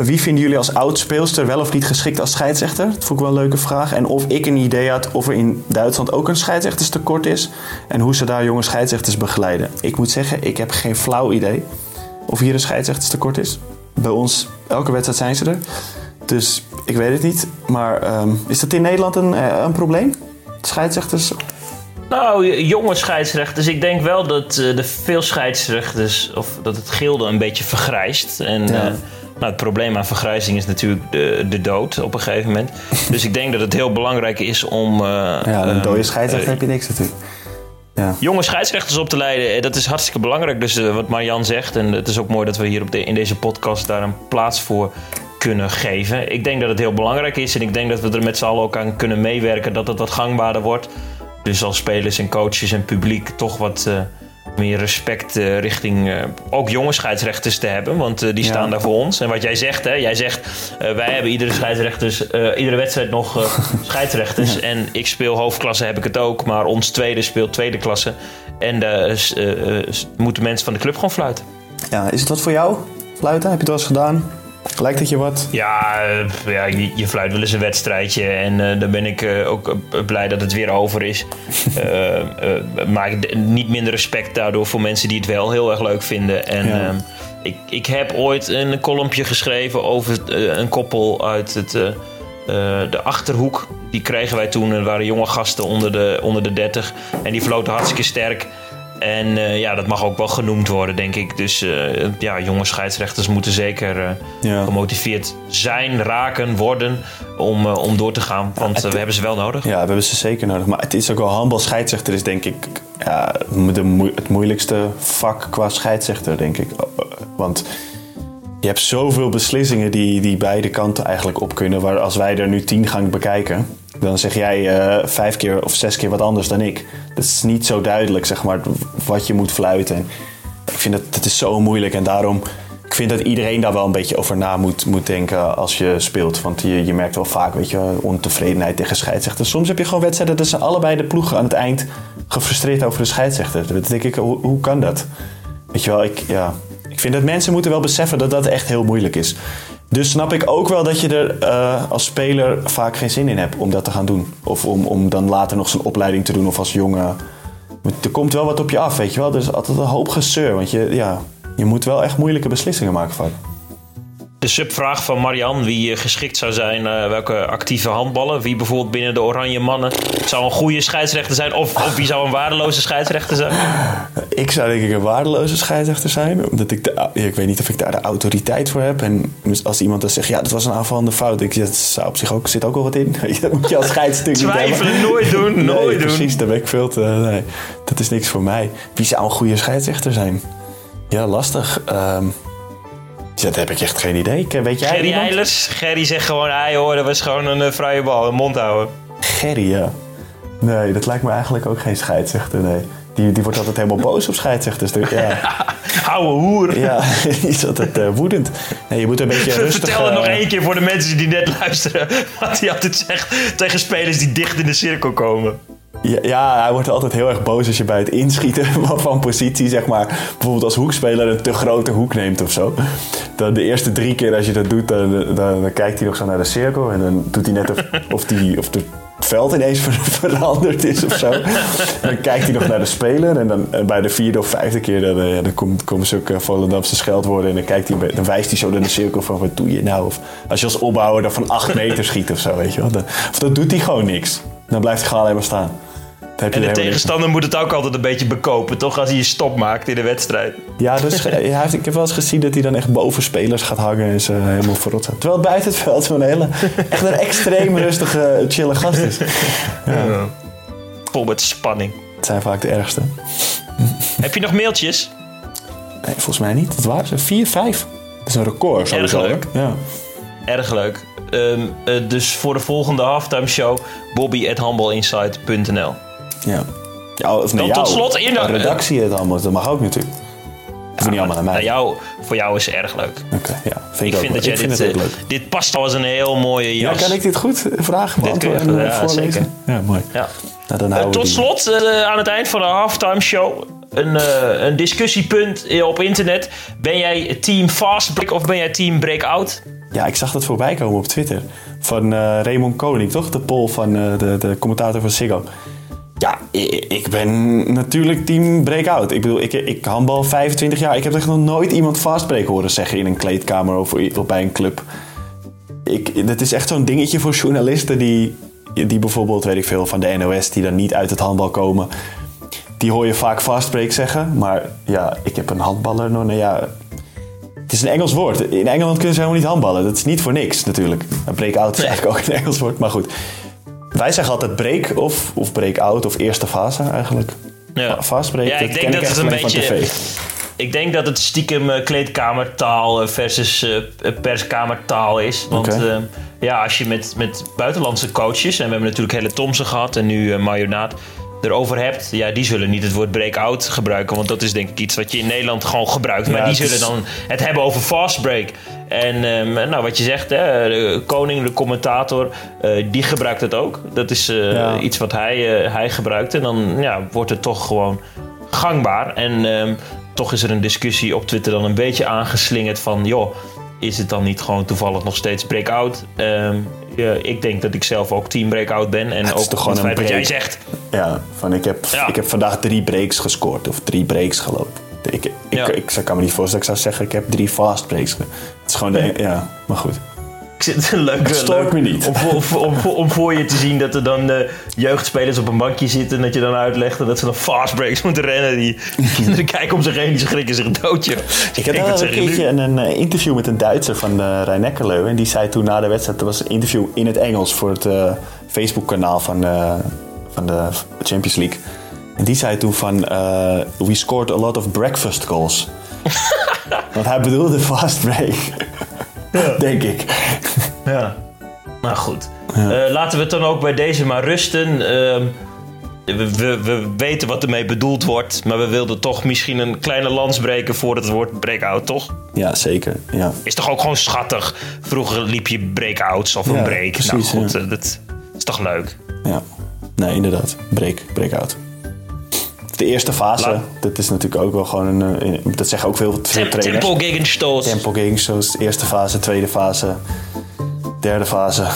Wie vinden jullie als oud-speelster wel of niet geschikt als scheidsrechter? Dat vond ik wel een leuke vraag. En of ik een idee had of er in Duitsland ook een scheidsrechterstekort is. En hoe ze daar jonge scheidsrechters begeleiden. Ik moet zeggen, ik heb geen flauw idee of hier een scheidsrechterstekort is. Bij ons, elke wedstrijd zijn ze er. Dus ik weet het niet. Maar ehm, is dat in Nederland een, eh, een probleem? Scheidsrechters? Nou, jonge scheidsrechters. Ik denk wel dat eh, de veel scheidsrechters, of dat het gilde een beetje vergrijst. En Ja. eh, nou, het probleem aan vergrijzing is natuurlijk de, de dood op een gegeven moment. dus ik denk dat het heel belangrijk is om eh, Ja, een eh, dode scheidsrechter eh, heb je niks natuurlijk. Ja. jonge scheidsrechters op te leiden. eh, Dat is hartstikke belangrijk. Dus wat Marjan zegt, en het is ook mooi dat we hier op de, in deze podcast daar een plaats voor kunnen geven. Ik denk dat het heel belangrijk is en ik denk dat we er met z'n allen ook aan kunnen meewerken dat het wat gangbaarder wordt. Dus als spelers en coaches en publiek toch wat meer respect eh, richting eh, ook jonge scheidsrechters te hebben. Want eh, die Ja. staan daar voor ons. En wat jij zegt, hè, jij zegt wij hebben iedere scheidsrechters, iedere wedstrijd nog scheidsrechters. En ik speel hoofdklasse, heb ik het ook. Maar ons tweede speelt tweede klasse. En moeten mensen van de club gewoon fluiten. ja, is het wat voor jou? Fluiten? Heb je het wel eens gedaan? Lijkt het je wat? Ja, eh, ja je, je fluit wel eens een wedstrijdje. En eh, dan ben ik eh, ook blij dat het weer over is. Maar niet minder respect daardoor voor mensen die het wel heel erg leuk vinden. En Ja. ehm, ik, ik heb ooit een kolompje geschreven over een koppel uit het, de Achterhoek. Die kregen wij toen. Er waren jonge gasten onder de, onder de 30. En die floten hartstikke sterk. En eh, ja, dat mag ook wel genoemd worden, denk ik. Dus eh, ja, jonge scheidsrechters moeten zeker eh, Ja. gemotiveerd zijn, raken, worden om, om door te gaan. Want we hebben ze wel nodig. Ja, we hebben ze zeker nodig. Maar het is ook wel handbal scheidsrechter is denk ik ja, de het moeilijkste vak qua scheidsrechter, denk ik. Want je hebt zoveel beslissingen die, die beide kanten eigenlijk op kunnen. Waar als wij er nu tien gaan bekijken, dan zeg jij eh, vijf keer of zes keer wat anders dan ik. Dat is niet zo duidelijk, zeg maar, wat je moet fluiten. En ik vind dat het is zo moeilijk en daarom... Ik vind dat iedereen daar wel een beetje over na moet, moet denken als je speelt. Want je, je merkt wel vaak, weet je, ontevredenheid tegen scheidsrechters. Soms heb je gewoon wedstrijden dat zijn allebei de ploegen aan het eind gefrustreerd over de scheidsrechter. Dan denk ik, hoe, hoe kan dat? Weet je wel, ik, ja, ik vind dat mensen moeten wel beseffen dat dat echt heel moeilijk is. Dus snap ik ook wel dat je er eh, als speler vaak geen zin in hebt om dat te gaan doen. Of om, om dan later nog zo'n opleiding te doen of als jongen. Er komt wel wat op je af, weet je wel. Er is altijd een hoop gezeur, want je, ja, je moet wel echt moeilijke beslissingen maken vaak. De subvraag van Marian, wie eh, geschikt zou zijn, eh, welke actieve handballen, wie bijvoorbeeld binnen de Oranje Mannen zou een goede scheidsrechter zijn of, of wie zou een waardeloze scheidsrechter zijn? Ik zou denk ik een waardeloze scheidsrechter zijn. Omdat ik, de, ik weet niet of ik daar de autoriteit voor heb. En als iemand dan zegt, ja, dat was een aanvallende fout. Ik, dat zou op zich ook, zit ook wel wat in. Dat moet je als scheidsrechter niet. Twijfelen nooit doen, Nee, nooit doen. precies, daar ben ik veel te... Nee, dat is niks voor mij. Wie zou een goede scheidsrechter zijn? Ja, lastig. Ehm, dat heb ik echt geen idee. Ik- Weet jij Gerry? Eilers, Gerry zegt gewoon, hij hoor, dat was gewoon een eh, vrije bal, een mond houden. Gerry, ja. Nee, dat lijkt me eigenlijk ook geen scheidsrechter, nee. Die, die wordt altijd helemaal boos op scheidsrechters. Dus, ja, Oude hoer. ja, die is altijd eh, woedend. Nee, je moet een beetje rustig... Vertel het nog eh, één keer voor de mensen die net luisteren. Wat hij altijd zegt tegen spelers die dicht in de cirkel komen. Ja, hij wordt altijd heel erg boos als je bij het inschieten van- positie, zeg maar, bijvoorbeeld als hoekspeler een te grote hoek neemt of zo. Dan de eerste drie keer als je dat doet, dan, dan, dan kijkt hij nog zo naar de cirkel en dan doet hij net of, of, die, of het veld ineens ver- veranderd is of zo. Dan kijkt hij nog naar de speler en dan en bij de vierde of vijfde keer dan, eh, ja, dan komt, komen zulke Volendamse scheldwoorden en dan, kijkt hij, dan wijst hij zo naar de cirkel van wat doe je nou? Of als je als opbouwer dan van acht meter schiet of zo, weet je wel. Dan, of dan doet hij gewoon niks. Dan blijft hij gewoon alleen maar staan. Je En de er tegenstander moet het ook altijd een beetje bekopen, toch? Als hij een stop maakt in de wedstrijd. Ja, dus, hij heeft, ik heb wel eens gezien dat hij dan echt boven spelers gaat hangen en ze helemaal verrot zijn. Terwijl het buiten het veld zo'n hele, echt een extreem rustige, chille gast is. Ja, Vol met spanning. het zijn vaak de ergste. Heb je nog mailtjes? Nee, volgens mij niet. Dat waren ze. Vier, vijf. Dat is een record. Erg leuk. Ja. Erg leuk. Ehm, eh, dus voor de volgende halftime show, bobby.handbalinsight.nl ja. ja of naar Dan tot slot in de- redactie het allemaal. Dat mag ook natuurlijk. Hoeft niet allemaal naar mij. Jou, voor jou is het erg leuk. Oké, ja. Vind ik, Ik vind dat jij ik vind dit, eh, leuk. dit past als een heel mooie Ja, jas. kan ik dit goed vragen Dit kun je eh, ja, voorlezen? zeker. Ja, mooi. Ja. Nou, dan Eh, tot slot, eh, aan het eind van de halftime show, een, eh, een discussiepunt eh, op internet. Ben jij team fast break of ben jij team breakout? Ja, ik zag dat voorbij komen op Twitter. Van eh, Raymond Koning, toch? De poll van eh, de, de commentator van Ziggo. I- ik ben natuurlijk team breakout. Ik bedoel, ik, ik handbal 25 jaar. Ik heb echt nog nooit iemand fastbreak horen zeggen in een kleedkamer of, of bij een club. Ik, dat is echt zo'n dingetje voor journalisten die, die bijvoorbeeld, weet ik veel, van de NOS... die dan niet uit het handbal komen. Die hoor je vaak fastbreak zeggen. Maar ja, ik heb een handballer. Nou, ja, het is een Engels woord. In Engeland kunnen ze helemaal niet handballen. Dat is niet voor niks natuurlijk. Een break-out is eigenlijk ook een Engels woord. Maar goed. Wij zeggen altijd break of, of break-out of eerste fase eigenlijk. Ja. Fast break, Ja, ik dat denk dat ik het een beetje-. Ik denk dat het stiekem eh, kleedkamertaal eh, versus eh, perskamertaal is. Want Oké. eh, ja, als je met, met buitenlandse coaches, en we hebben natuurlijk Helle Thompson gehad en nu uh, Marjonaat, erover hebt, ja, die zullen niet het woord breakout gebruiken. Want dat is denk ik iets wat je in Nederland gewoon gebruikt. Maar Ja, die zullen dan het hebben over fast break. En ehm, nou, wat je zegt, hè, de koning, de commentator, eh, die gebruikt het ook. Dat is eh, Ja. iets wat hij, eh, hij gebruikt. En dan ja, wordt het toch gewoon gangbaar. En ehm, toch is er een discussie op Twitter dan een beetje aangeslingerd van... joh, is het dan niet gewoon toevallig nog steeds breakout? Ja, ik denk dat ik zelf ook team breakout ben. En Het is ook toch het gewoon feit een wat jij zegt. Ja, van ik heb, Ja. ik heb vandaag drie breaks gescoord of drie breaks gelopen. Ik, ik, Ja. ik, ik kan me niet voorstellen dat ik zou zeggen ik heb drie fast breaks. Het is gewoon de, ja, maar goed. Ik het stoort leuk me niet. Om, voor- om, om, om voor je te zien dat er dan eh, jeugdspelers op een bankje zitten... en dat je dan uitlegt en dat ze dan fast breaks moeten rennen. Die kinderen kijken om zich heen, die schrikken zich doodje. Ik wat een keertje een, een eh, interview met een Duitser van de Rijn-Nekkerleu. En die zei toen na de wedstrijd, er was een interview in het Engels voor het eh, Facebook-kanaal van, eh, van de Champions League. En die zei toen van, eh, we scored a lot of breakfast goals. Want hij bedoelde fast break. Denk ik. Ja, nou goed. Eh, laten we het dan ook bij deze maar rusten. Ehm, we, we, we weten wat ermee bedoeld wordt, maar we wilden toch misschien een kleine lans breken voordat het woord breakout, toch? Ja, zeker. Ja. Is toch ook gewoon schattig? Vroeger liep je breakouts of een break. precies, nou goed, ja. eh, dat is toch leuk? ja. Nee, inderdaad. Break, breakout. De eerste fase, dat is natuurlijk ook wel gewoon een... eh, Dat zeggen ook veel, veel Tem- trainers. Tempo gegenstoot. Tempo de eerste fase, tweede fase, derde fase,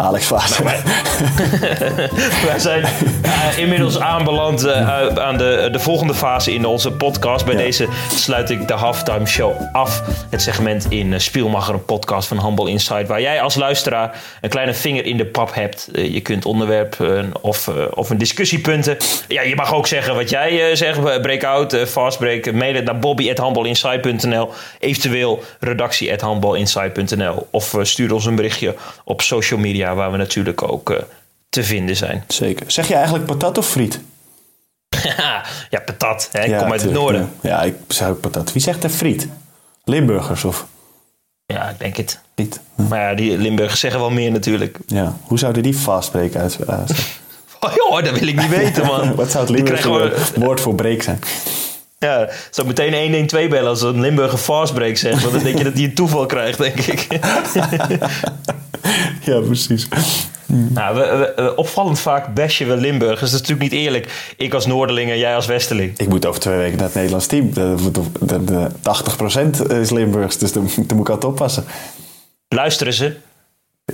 Alex fase. Wij zijn eh, inmiddels aanbeland eh, aan de, de volgende fase in onze podcast. Bij Ja. deze sluit ik de halftime show af. Het segment in uh, Spielmacher, een podcast van Humble Inside. Waar jij als luisteraar een kleine vinger in de pap hebt. Je kunt onderwerp eh, of, of een discussiepunten. Ja, je mag ook zeggen wat jij zegt. Breakout, eh, fast break. Mail het naar bobby.humbleinside.nl. Eventueel redactie.humbleinside.nl. Of stuur ons een berichtje op social media. Waar we natuurlijk ook... eh, te vinden zijn. Zeker. Zeg je eigenlijk patat of friet? ja, patat. Hè? Ik Ja, kom uit het noorden. Ja, Ja, ik ook patat. Wie zegt er friet? Limburgers of Ja. ik denk het. friet? Maar ja, die Limburgers zeggen wel meer natuurlijk. Ja. Hoe zouden die fastbreken uit? eh, Oh joh, dat wil ik niet weten, man. Wat zou het Limburgse we- woord voor break zijn? Ja, zo meteen 112 bellen als een Limburger fastbreak zegt. Want dan denk je dat hij een toeval krijgt, denk ik. Ja, precies. nou, we, we- we- opvallend vaak bashen we Limburgers. Dat is natuurlijk niet eerlijk. Ik als Noorderling en jij als Westerling. Ik moet over twee weken naar het Nederlands team. De, de, de, de 80% is Limburgs, dus daar, daar moet ik altijd oppassen. Luisteren ze?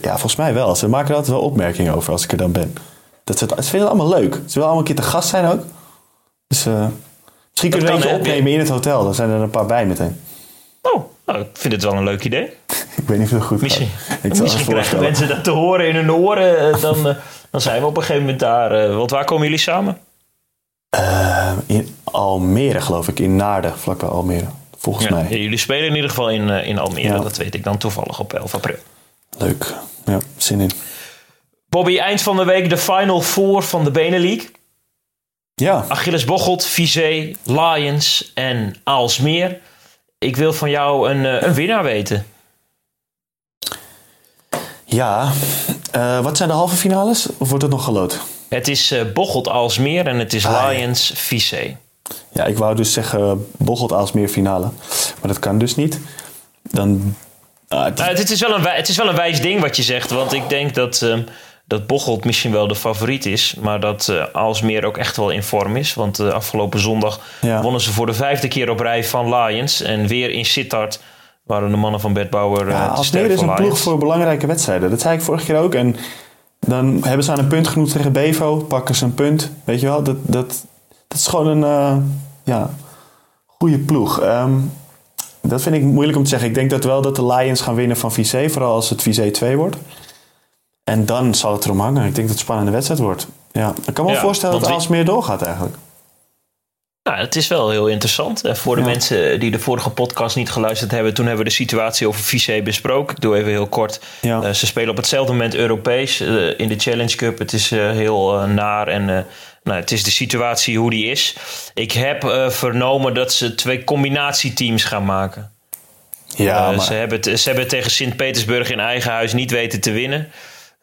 Ja, volgens mij wel. Ze maken er altijd wel opmerkingen over als ik er dan ben. Dat ze, het, ze vinden het allemaal leuk. Ze willen allemaal een keer te gast zijn ook. Dus eh, misschien kunnen we eentje hè? opnemen in het hotel. Dan zijn er een paar bij meteen. Oh, nou, ik vind het wel een leuk idee. Ik weet niet of het goed Misschien, gaat. Ik misschien krijgen mensen dat te horen in hun oren. eh, Dan, eh, dan zijn we op een gegeven moment daar. eh, Want waar komen jullie samen? In Almere, geloof ik. In Naarden, vlakbij Almere. Volgens Ja, mij. ja, jullie spelen in ieder geval in, in Almere. Ja. Dat weet ik dan toevallig op 11 april. Leuk. Ja, zin in. Bobby, eind van de week de Final Four van de Benelux. Ja, Achilles Bocholt, Vizé, Lions en Aalsmeer. Ik wil van jou een, eh, een winnaar weten. ja. Eh, wat zijn de halve finales? Of wordt het nog geloot? Het is eh Bocholt Aalsmeer en het is Ah. Lions Vizé. Ja, ik wou dus zeggen Bocholt Aalsmeer finale. Maar dat kan dus niet. Dan... ah, het- Nou, het, is wel een, het is wel een wijs ding wat je zegt. Want ik denk dat, eh, dat Bocholt misschien wel de favoriet is. Maar dat eh Aalsmeer ook echt wel in vorm is. Want eh, afgelopen zondag Ja. wonnen ze voor de vijfde keer op rij van Lions. En weer in Sittard waren de mannen van Bert Bauer eh Ja, Alsmeer is een ploeg voor belangrijke wedstrijden. Dat zei ik vorige keer ook. En dan hebben ze aan een punt genoeg tegen Bevo. Pakken ze een punt. Weet je wel, dat, dat, dat is gewoon een eh, ja, goede ploeg. Ehm, dat vind ik moeilijk om te zeggen. Ik denk dat wel dat de Lions gaan winnen van Vizé. Vooral als het Vizé 2 wordt. En dan zal het erom hangen. Ik denk dat het een spannende wedstrijd wordt. Ja, ik kan me wel Ja, voorstellen dat want wie- Alsmeer doorgaat eigenlijk. Nou, het is wel heel interessant. En voor de Ja. mensen die de vorige podcast niet geluisterd hebben, toen hebben we de situatie over Vizé besproken. Ik doe even heel kort. Ja. Eh, ze spelen op hetzelfde moment Europees eh, in de Challenge Cup. Het is eh, heel eh, naar en eh, nou, het is de situatie hoe die is. Ik heb eh, vernomen dat ze twee combinatieteams gaan maken. Ja, Eh, maar... ze, hebben het, ze hebben tegen Sint-Petersburg in eigen huis niet weten te winnen.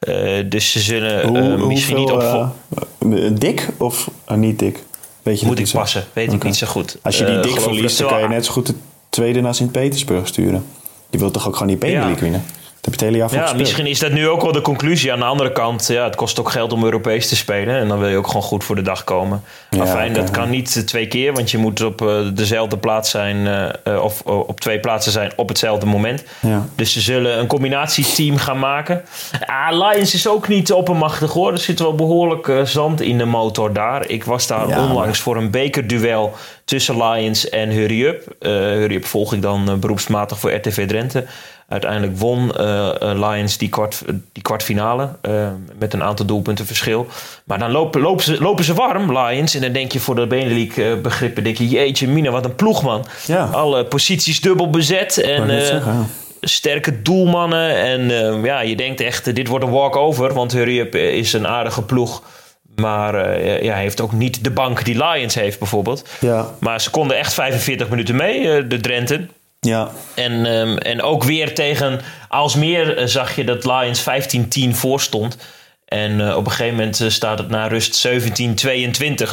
Eh, dus ze zullen Hoe, eh, misschien niet op... hoeveel, eh, dik of niet dik? Weet je moet ik passen, weet ik niet zo goed. Als je die dik verliest, dan kan je net zo goed de tweede naar Sint-Petersburg sturen. Die wil toch ook gewoon die Ja. winnen? Dat heb je het hele jaar voor Ja, gespeeld. misschien is dat nu ook wel de conclusie. Aan de andere kant, ja, het kost ook geld om Europees te spelen. En dan wil je ook gewoon goed voor de dag komen. Ja, Maar fijn, oké, dat ja. kan niet twee keer. Want je moet op eh, dezelfde plaats zijn. eh, eh, of op twee plaatsen zijn op hetzelfde moment. Ja. Dus ze zullen een combinatieteam gaan maken. Ah, Lions is ook niet oppermachtig hoor. Er zit wel behoorlijk eh, zand in de motor daar. Ik was daar Ja, onlangs voor een bekerduel tussen Lions en Hurry Up. Hurry Up volg ik dan beroepsmatig voor RTV Drenthe. Uiteindelijk won Lions die, kwart, die kwartfinale met een aantal doelpunten verschil. Maar dan lopen, lopen, ze, lopen ze warm, Lions. En dan denk je voor de Benelink begrippen, denk je, jeetje mina, wat een ploeg man. Ja. Alle posities dubbel bezet. En, zeggen, sterke doelmannen. En ja, je denkt echt, dit wordt een walk-over. Want Hurry Up is een aardige ploeg. Maar uh, ja, hij heeft ook niet de bank die Lions heeft bijvoorbeeld. Ja. Maar ze konden echt 45 minuten mee, uh, de Drenthe. Ja. En, um, en ook weer tegen Alsmeer uh, zag je dat Lions 15-10 voor stond. En op een gegeven moment staat het na rust 17-22.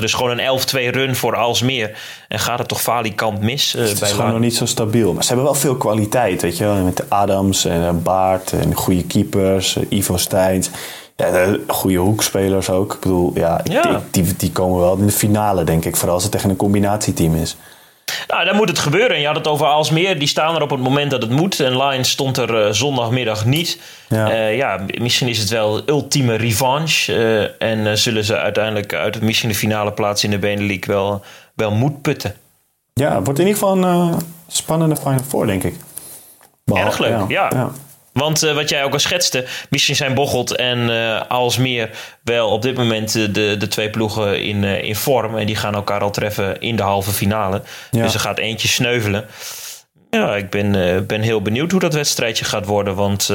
Dus gewoon een 11-2 run voor Alsmeer. En gaat het toch falikant mis? het is bij gewoon nog niet zo stabiel. Maar ze hebben wel veel kwaliteit, weet je wel. Met Adams en Baart en goede keepers. Ivo Steins. Ja, goede hoekspelers ook. Ik bedoel, ja, Die, die komen wel in de finale, denk ik. Vooral als het tegen een combinatieteam is. Nou, dan moet het gebeuren. En je had het over Alsmeer. Die staan er op het moment dat het moet. En Lions stond er uh, zondagmiddag niet. Ja. Uh, ja. misschien is het wel ultieme revanche. Uh, en zullen ze uiteindelijk uit misschien de finale plaats in de Benelux wel, wel moed putten. Ja, het wordt in ieder geval een spannende Final Four, denk ik. Erg leuk, ja. ja. Want uh, wat jij ook al schetste, misschien zijn Bocholt en uh, Alsmeer wel op dit moment de, de twee ploegen in, in vorm. En die gaan elkaar al treffen in de halve finale. Ja. Dus er gaat eentje sneuvelen. Ja, ik ben, ben heel benieuwd hoe dat wedstrijdje gaat worden. Want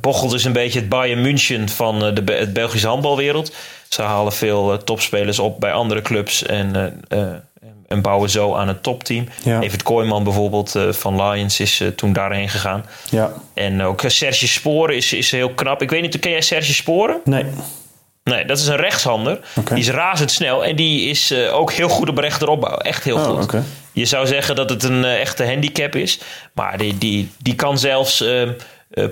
Bocholt is een beetje het Bayern München van de het Belgische handbalwereld. Ze halen veel topspelers op bij andere clubs. En en bouwen zo aan een topteam. Ja. Evert Kooijman bijvoorbeeld uh, van Lions is uh, toen daarheen gegaan. Ja. En ook uh, Serge Sporen is, is heel knap. Ik weet niet, ken jij Serge Sporen? Nee. Nee, dat is een rechtshander. Okay. Die is razendsnel en die is ook heel goed op rechteropbouw. Echt heel oh, goed. Okay. Je zou zeggen dat het een echte handicap is. Maar die, die, die kan zelfs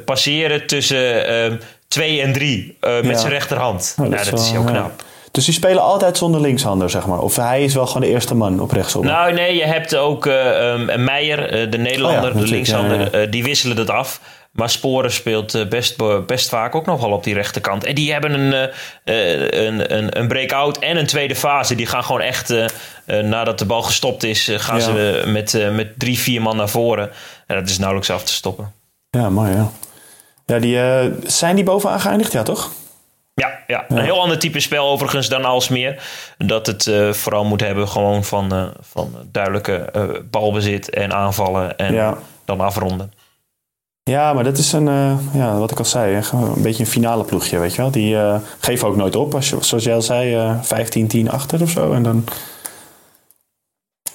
passeren tussen 2 ehm, en 3 met ja. zijn rechterhand. Oh, dat, nou, dat is heel knap. Dus die spelen altijd zonder linkshander, zeg maar. Of hij is wel gewoon de eerste man op rechtsop. Nou, nee, je hebt ook uh, um, Meijer, uh, de Nederlander, oh ja, de linkshander. Ja. Uh, die wisselen het af. Maar Sporen speelt best, best vaak ook nog wel op die rechterkant. En die hebben een, een, een, een break-out en een tweede fase. Die gaan gewoon echt, nadat de bal gestopt is, gaan ze met, met drie, vier man naar voren. En dat is nauwelijks af te stoppen. Ja, mooi ja. Ja, die, zijn die bovenaan geëindigd? Ja, toch? Ja, ja, een heel ander type spel overigens dan Alsmeer. Dat het uh, vooral moet hebben gewoon van, uh, van duidelijke uh, balbezit en aanvallen en ja. dan afronden. Ja, maar dat is een, ja, wat ik al zei, een beetje een finale ploegje, weet je wel. Die geven ook nooit op, als je, zoals jij al zei, 15-10 achter of zo. En dan...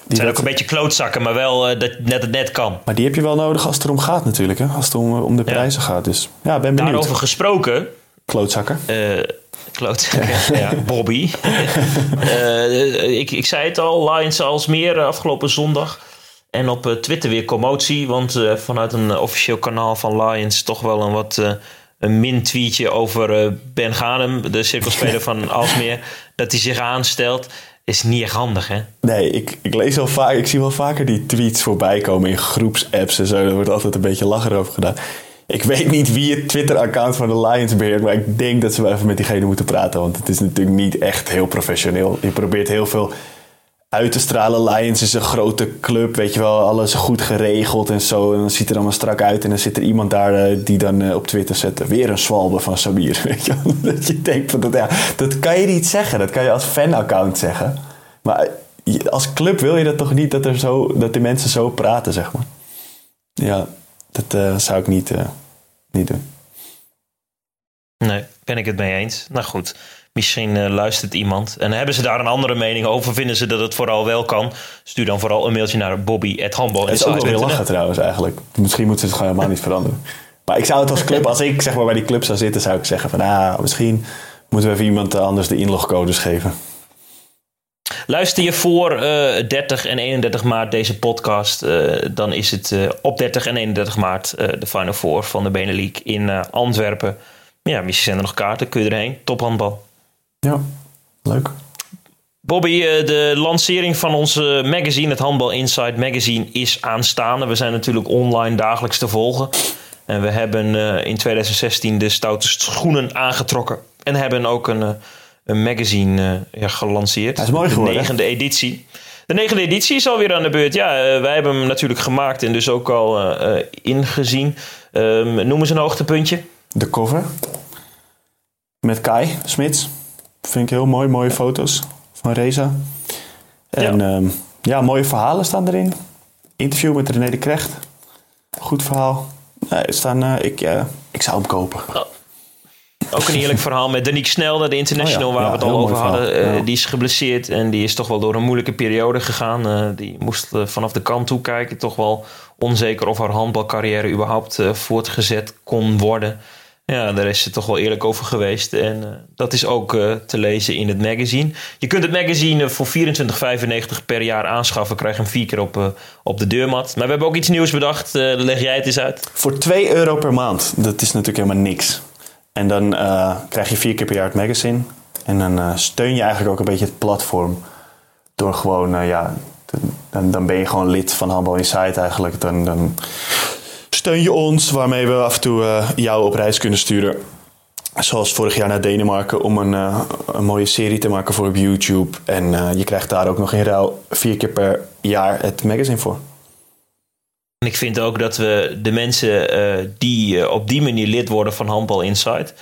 Die zijn ook een beetje klootzakken, maar wel dat net het net kan. Maar die heb je wel nodig als het erom gaat natuurlijk, hè? als het om, om de prijzen ja. gaat. Dus ja, ben benieuwd. Daarover gesproken, Klootzakker. Uh, klootzakker, ja. Bobby. uh, ik, ik zei het al, Lions als meer afgelopen zondag. En op Twitter weer commotie, want vanuit een officieel kanaal van Lions toch wel een wat een min-tweetje over Ben Ghanem, de cirkelspeler van Alsmeer, dat hij zich aanstelt. Is niet echt handig, hè? Nee, ik, ik lees wel vaak, ik zie wel vaker die tweets voorbij komen in groepsapps en zo. Er wordt altijd een beetje lachen over gedaan. Ik weet niet wie het Twitter-account van de Lions beheert, maar ik denk dat ze wel even met diegene moeten praten. Want het is natuurlijk niet echt heel professioneel. Je probeert heel veel uit te stralen. Lions is een grote club, weet je wel, alles goed geregeld en zo. En dan ziet er allemaal strak uit. En dan zit er iemand daar eh, die dan eh, op Twitter zet, weer een zwalbe van Sabir. Weet je wel? Dat je denkt, van dat, ja, dat kan je niet zeggen. Dat kan je als fan-account zeggen. Maar als club wil je dat toch niet, dat, er zo, dat die mensen zo praten, zeg maar. Ja, dat uh, zou ik niet, uh, niet doen. Nee, ben ik het mee eens. Nou goed, misschien uh, luistert iemand. En hebben ze daar een andere mening over? Vinden ze dat het vooral wel kan? Stuur dan vooral een mailtje naar bobby.handbal. Het is ook wel lachen trouwens eigenlijk. Misschien moeten ze het gewoon helemaal niet veranderen. Maar ik zou het als club, als ik zeg maar bij die club zou zitten, zou ik zeggen van ah, misschien moeten we even iemand anders de inlogcodes geven. Luister je voor uh, eh, 30 en 31 maart deze podcast, uh, dan is het uh, op 30 en 31 maart de Final Four van de Benelink in Antwerpen. Ja, misschien zijn er nog kaarten, kun je erheen. Tophandbal. Ja, leuk. Bobby, de lancering van onze magazine, het Handbal Inside Magazine, is aanstaande. We zijn natuurlijk online dagelijks te volgen. En we hebben in 2016 de stoute schoenen aangetrokken. En hebben ook een een magazine uh, ja, gelanceerd. Dat is mooi geworden. De negende editie. De negende editie is alweer aan de beurt. Ja, eh, wij hebben hem natuurlijk gemaakt en dus ook al eh, eh, ingezien. Ehm, noem eens een hoogtepuntje. De cover. Met Kai Smits. Vind ik heel mooi. Mooie foto's van Reza. En ja, ja mooie verhalen staan erin. Interview met René de Krecht. Goed verhaal. Nee, staan, ik, ik zou hem kopen. Ook een eerlijk verhaal met Danique Snel, de international oh waar we het al over hadden. die is geblesseerd en die is toch wel door een moeilijke periode gegaan. die moest vanaf de kant toe kijken. Toch wel onzeker of haar handbalcarrière überhaupt voortgezet kon worden. Ja, daar is ze toch wel eerlijk over geweest. En dat is ook te lezen in het magazine. Je kunt het magazine voor 24,95 per jaar aanschaffen. Krijg hem vier keer op, op de deurmat. Maar we hebben ook iets nieuws bedacht. leg jij het eens uit. Voor 2 euro per maand. Dat is natuurlijk helemaal niks. En dan krijg je vier keer per jaar het magazine. En dan steun je eigenlijk ook een beetje het platform. Door gewoon, ja, dan, dan ben je gewoon lid van Handbal Insight eigenlijk. Dan, dan steun je ons, waarmee we af en toe jou op reis kunnen sturen. Zoals vorig jaar naar Denemarken om een, een mooie serie te maken voor op YouTube. En je krijgt daar ook nog in ruil vier keer per jaar het magazine voor. En ik vind ook dat we de mensen die op die manier lid worden van Handbal Insight...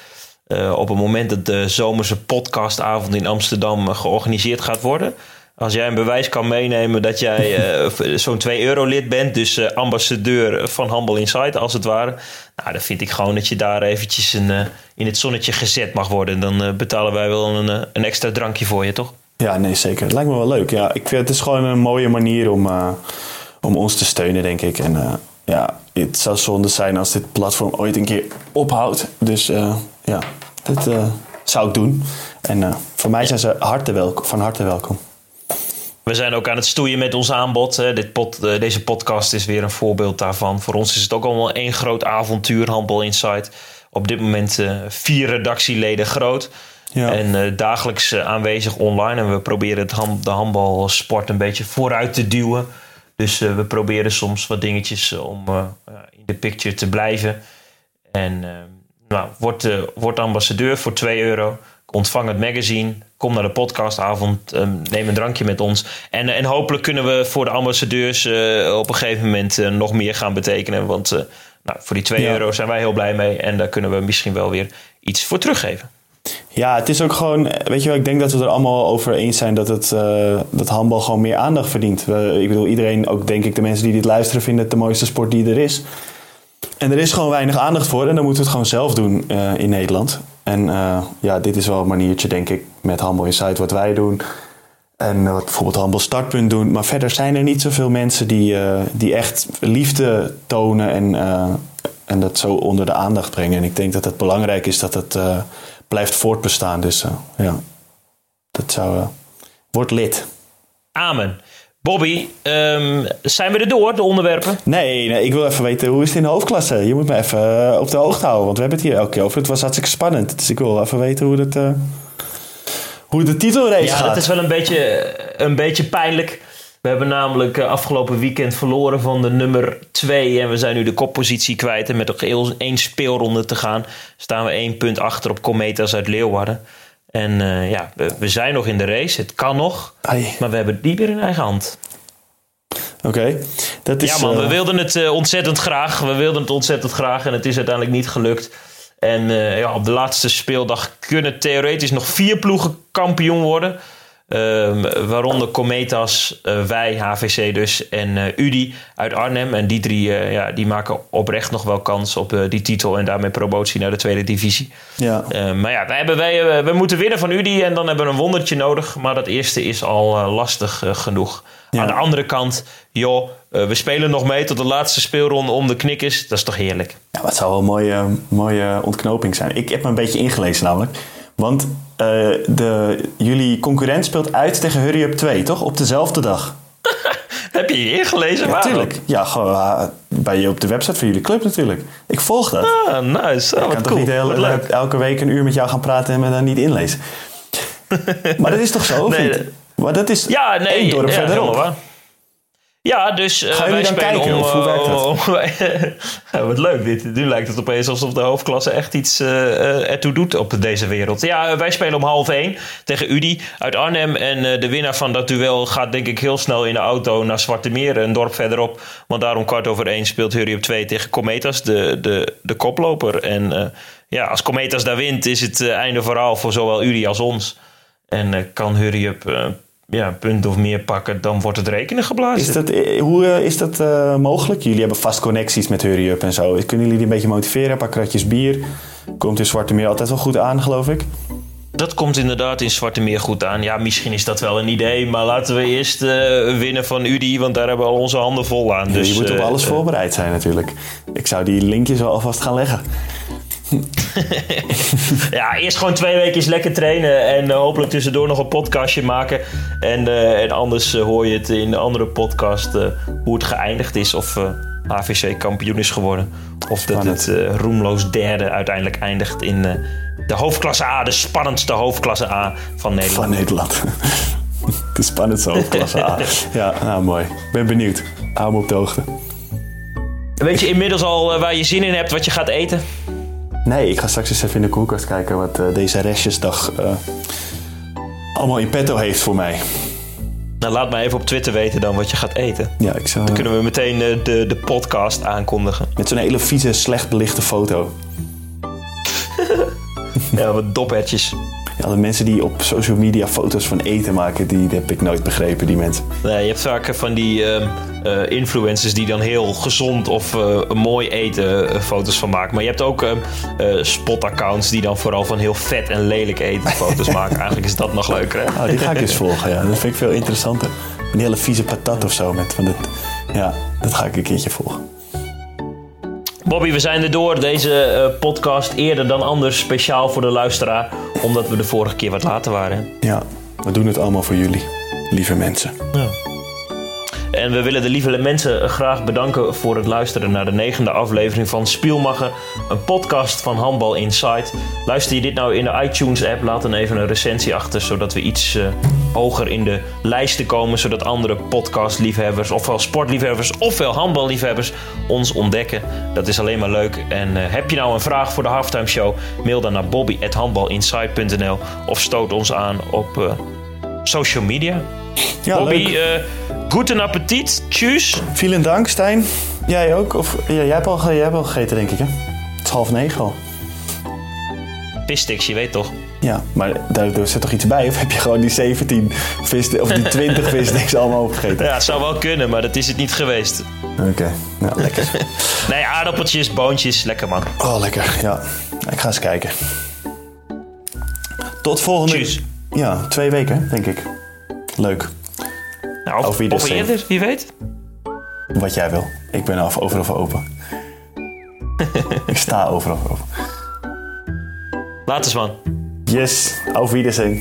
op het moment dat de zomerse podcastavond in Amsterdam georganiseerd gaat worden als jij een bewijs kan meenemen dat jij zo'n 2 euro lid bent, dus ambassadeur van Humble Insight als het ware. Nou, dan vind ik gewoon dat je daar eventjes een, in het zonnetje gezet mag worden. Dan betalen wij wel een, een extra drankje voor je, toch? Ja, nee, zeker. Het lijkt me wel leuk. Ja, ik, het is gewoon een mooie manier om, om ons te steunen, denk ik. En ja, het zou zonde zijn als dit platform ooit een keer ophoudt. Dus ja, dat zou ik doen. En voor mij zijn ze harte welkom, van harte welkom. We zijn ook aan het stoeien met ons aanbod. Dit pod, eh, deze podcast is weer een voorbeeld daarvan. Voor ons is het ook allemaal één groot avontuur, Handbal Insight. Op dit moment vier redactieleden groot. Ja. En uh, dagelijks aanwezig online. En we proberen het ham, de handbalsport een beetje vooruit te duwen. Dus we proberen soms wat dingetjes om in de picture te blijven. En nou, word, word ambassadeur voor 2 euro. Ontvang het magazine kom naar de podcastavond, um, neem een drankje met ons. En, en hopelijk kunnen we voor de ambassadeurs op een gegeven moment nog meer gaan betekenen. Want nou, voor die 2 euro zijn wij heel blij mee. En daar kunnen we misschien wel weer iets voor teruggeven. Ja, het is ook gewoon, weet je wel, ik denk dat we er allemaal over eens zijn dat, het, dat handbal gewoon meer aandacht verdient. Ik bedoel, iedereen, ook denk ik de mensen die dit luisteren, vinden het de mooiste sport die er is. En er is gewoon weinig aandacht voor en dan moeten we het gewoon zelf doen in Nederland. En uh, ja, dit is wel een maniertje, denk ik, met Humble Insight wat wij doen. En wat bijvoorbeeld Humble Startpunt doen. Maar verder zijn er niet zoveel mensen die, die echt liefde tonen en, en dat zo onder de aandacht brengen. En ik denk dat het belangrijk is dat het blijft voortbestaan. Dus ja, dat zou... wordt lid. Amen. Bobby, um, zijn we er door, de onderwerpen? Nee, nee, ik wil even weten, hoe is het in de hoofdklasse? Je moet me even uh, op de hoogte houden, want we hebben het hier elke keer over. Het was hartstikke spannend, dus ik wil even weten hoe, dat, uh, hoe de titelrace ja, gaat. Ja, dat is wel een beetje, een beetje pijnlijk. We hebben namelijk uh, afgelopen weekend verloren van de nummer 2 en we zijn nu de koppositie kwijt. En met nog één speelronde te gaan staan we één punt achter op Cometas uit Leeuwarden. En uh, ja, we, we, zijn nog in de race. Het kan nog. Ai. Maar we hebben het niet meer in eigen hand. Oké. Okay. Dat is. Ja, man, uh... we wilden het uh, ontzettend graag. We wilden het ontzettend graag. En het is uiteindelijk niet gelukt. En ja, op de laatste speeldag kunnen theoretisch nog vier ploegen kampioen worden. Um, waaronder Cometas, uh, wij, HVC dus, en uh, UDI uit Arnhem. En die drie uh, ja, die maken oprecht nog wel kans op die titel en daarmee promotie naar de tweede divisie. Ja. Ehm, maar ja, wij, hebben, wij, wij moeten winnen van UDI en dan hebben we een wondertje nodig. Maar dat eerste is al lastig genoeg. Ja. Aan de andere kant, joh, we spelen nog mee tot de laatste speelronde om de knik is. Dat is toch heerlijk? Ja, wat zou wel een mooie, mooie ontknoping zijn. Ik heb me een beetje ingelezen namelijk. Want uh, de, jullie concurrent speelt uit tegen Hurry Up 2, toch? Op dezelfde dag. Heb je je ingelezen? Ja, natuurlijk. Ja, gewoon uh, bij je op de website van jullie club natuurlijk. Ik volg dat. Ah, nice. Oh, ik kan toch niet heel, elke week een uur met jou gaan praten en me dan niet inlezen. maar dat is toch zo? nee, maar dat is ja, nee, één dorp ja, verderop. Ja, dus uh, Gaan wij spelen kijken, om... of hoe werkt uh, om- Ja, wat leuk dit. Nu lijkt het opeens alsof de hoofdklasse echt iets eh, eh, ertoe doet op deze wereld. Ja, eh, wij spelen om half één tegen Udi uit Arnhem. En eh, de winnaar van dat duel gaat denk ik heel snel in de auto naar Zwarte Meer, een dorp verderop. Want daar om kwart over één speelt Hurry op 2 tegen Cometas, de, de, de koploper. En eh, ja, als Cometas daar wint, is het eh, einde verhaal voor zowel Udi als ons. En eh, kan Hurry up eh, ja, een punt of meer pakken, dan wordt het rekenen geblazen. Is dat, eh, hoe eh, is dat eh, mogelijk? Jullie hebben vast connecties met Hurry Up en zo. Kunnen jullie die een beetje motiveren? Een paar kratjes bier. Komt in Zwarte Meer altijd wel goed aan, geloof ik. Dat komt inderdaad in Zwarte Meer goed aan. Ja, misschien is dat wel een idee, maar laten we eerst winnen van Udi, want daar hebben we al onze handen vol aan. Dus, je moet op alles voorbereid zijn natuurlijk. Ik zou die linkjes wel alvast gaan leggen. ja, eerst gewoon twee weken lekker trainen en eh, hopelijk tussendoor nog een podcastje maken. En, eh, en anders eh, hoor je het in de andere podcast hoe het geëindigd is. Of AVC kampioen is geworden. Of dat het roemloos derde uiteindelijk eindigt in de hoofdklasse A. De spannendste hoofdklasse A van Nederland. Van Nederland. De spannendste hoofdklasse A. Ja, nou mooi. Ben benieuwd. Hou me op de hoogte. Weet je inmiddels al waar je zin in hebt, wat je gaat eten? Nee, ik ga straks eens even in de koelkast kijken wat eh, deze restjesdag eh, allemaal in petto heeft voor mij. Nou, laat mij even op Twitter weten dan wat je gaat eten. Ja, ik zou Dan kunnen we meteen eh, de, de podcast aankondigen. met zo'n hele vieze, slecht belichte foto. Ja, wat doppertjes. Ja, de mensen die op social media foto's van eten maken, die, die heb ik nooit begrepen, die mensen. Nee, je hebt vaak van die ehm, eh, influencers die dan heel gezond of eh, mooi eten eh, foto's van maken. Maar je hebt ook eh, spot-accounts die dan vooral van heel vet en lelijk eten foto's maken. Eigenlijk is dat nog leuker, hè? Nou, die ga ik eens volgen, ja. Dat vind ik veel interessanter. Een hele vieze patat of zo. Met van dat, ja, dat ga ik een keertje volgen. Bobby, we zijn er door. Deze eh, podcast eerder dan anders speciaal voor de luisteraar. Omdat we de vorige keer wat later waren. Ja, we doen het allemaal voor jullie, lieve mensen. En we willen de lieve mensen graag bedanken voor het luisteren naar de negende aflevering van Spielmacher, een podcast van Handbal Insight. Luister je dit nou in de iTunes-app, laat dan even een recensie achter, zodat we iets eh, hoger in de lijsten komen, zodat andere podcastliefhebbers, ofwel sportliefhebbers, ofwel handballiefhebbers, ons ontdekken. Dat is alleen maar leuk. En eh, heb je nou een vraag voor de halftime show, mail dan naar bobby@handbalinsight.nl of stoot ons aan op eh, social media. Ja, Bobby, leuk. eh guten appetit. Tjus. Vielen dank, Stijn. Jij ook? Of, ja, jij, hebt al, jij hebt al gegeten, denk ik, hè? Het is half negen al. Pissticks, je weet toch? Ja, maar daar, daar zit toch iets bij? Of heb je gewoon die 17 vis, of die 20 visdicks allemaal opgegeten? Ja, het zou wel kunnen, maar dat is het niet geweest. Oké, nou lekker. Nee, aardappeltjes, boontjes, lekker man. Oh, lekker. Ja, ik ga eens kijken. Tot volgende... Tjus. Ja, twee weken, denk ik. Leuk. Nou, of, of eerder, wie weet. Wat jij wil. Ik ben af, overal voor open. ik sta overal voor open. Laat eens man. Yes, auf Wiedersehen.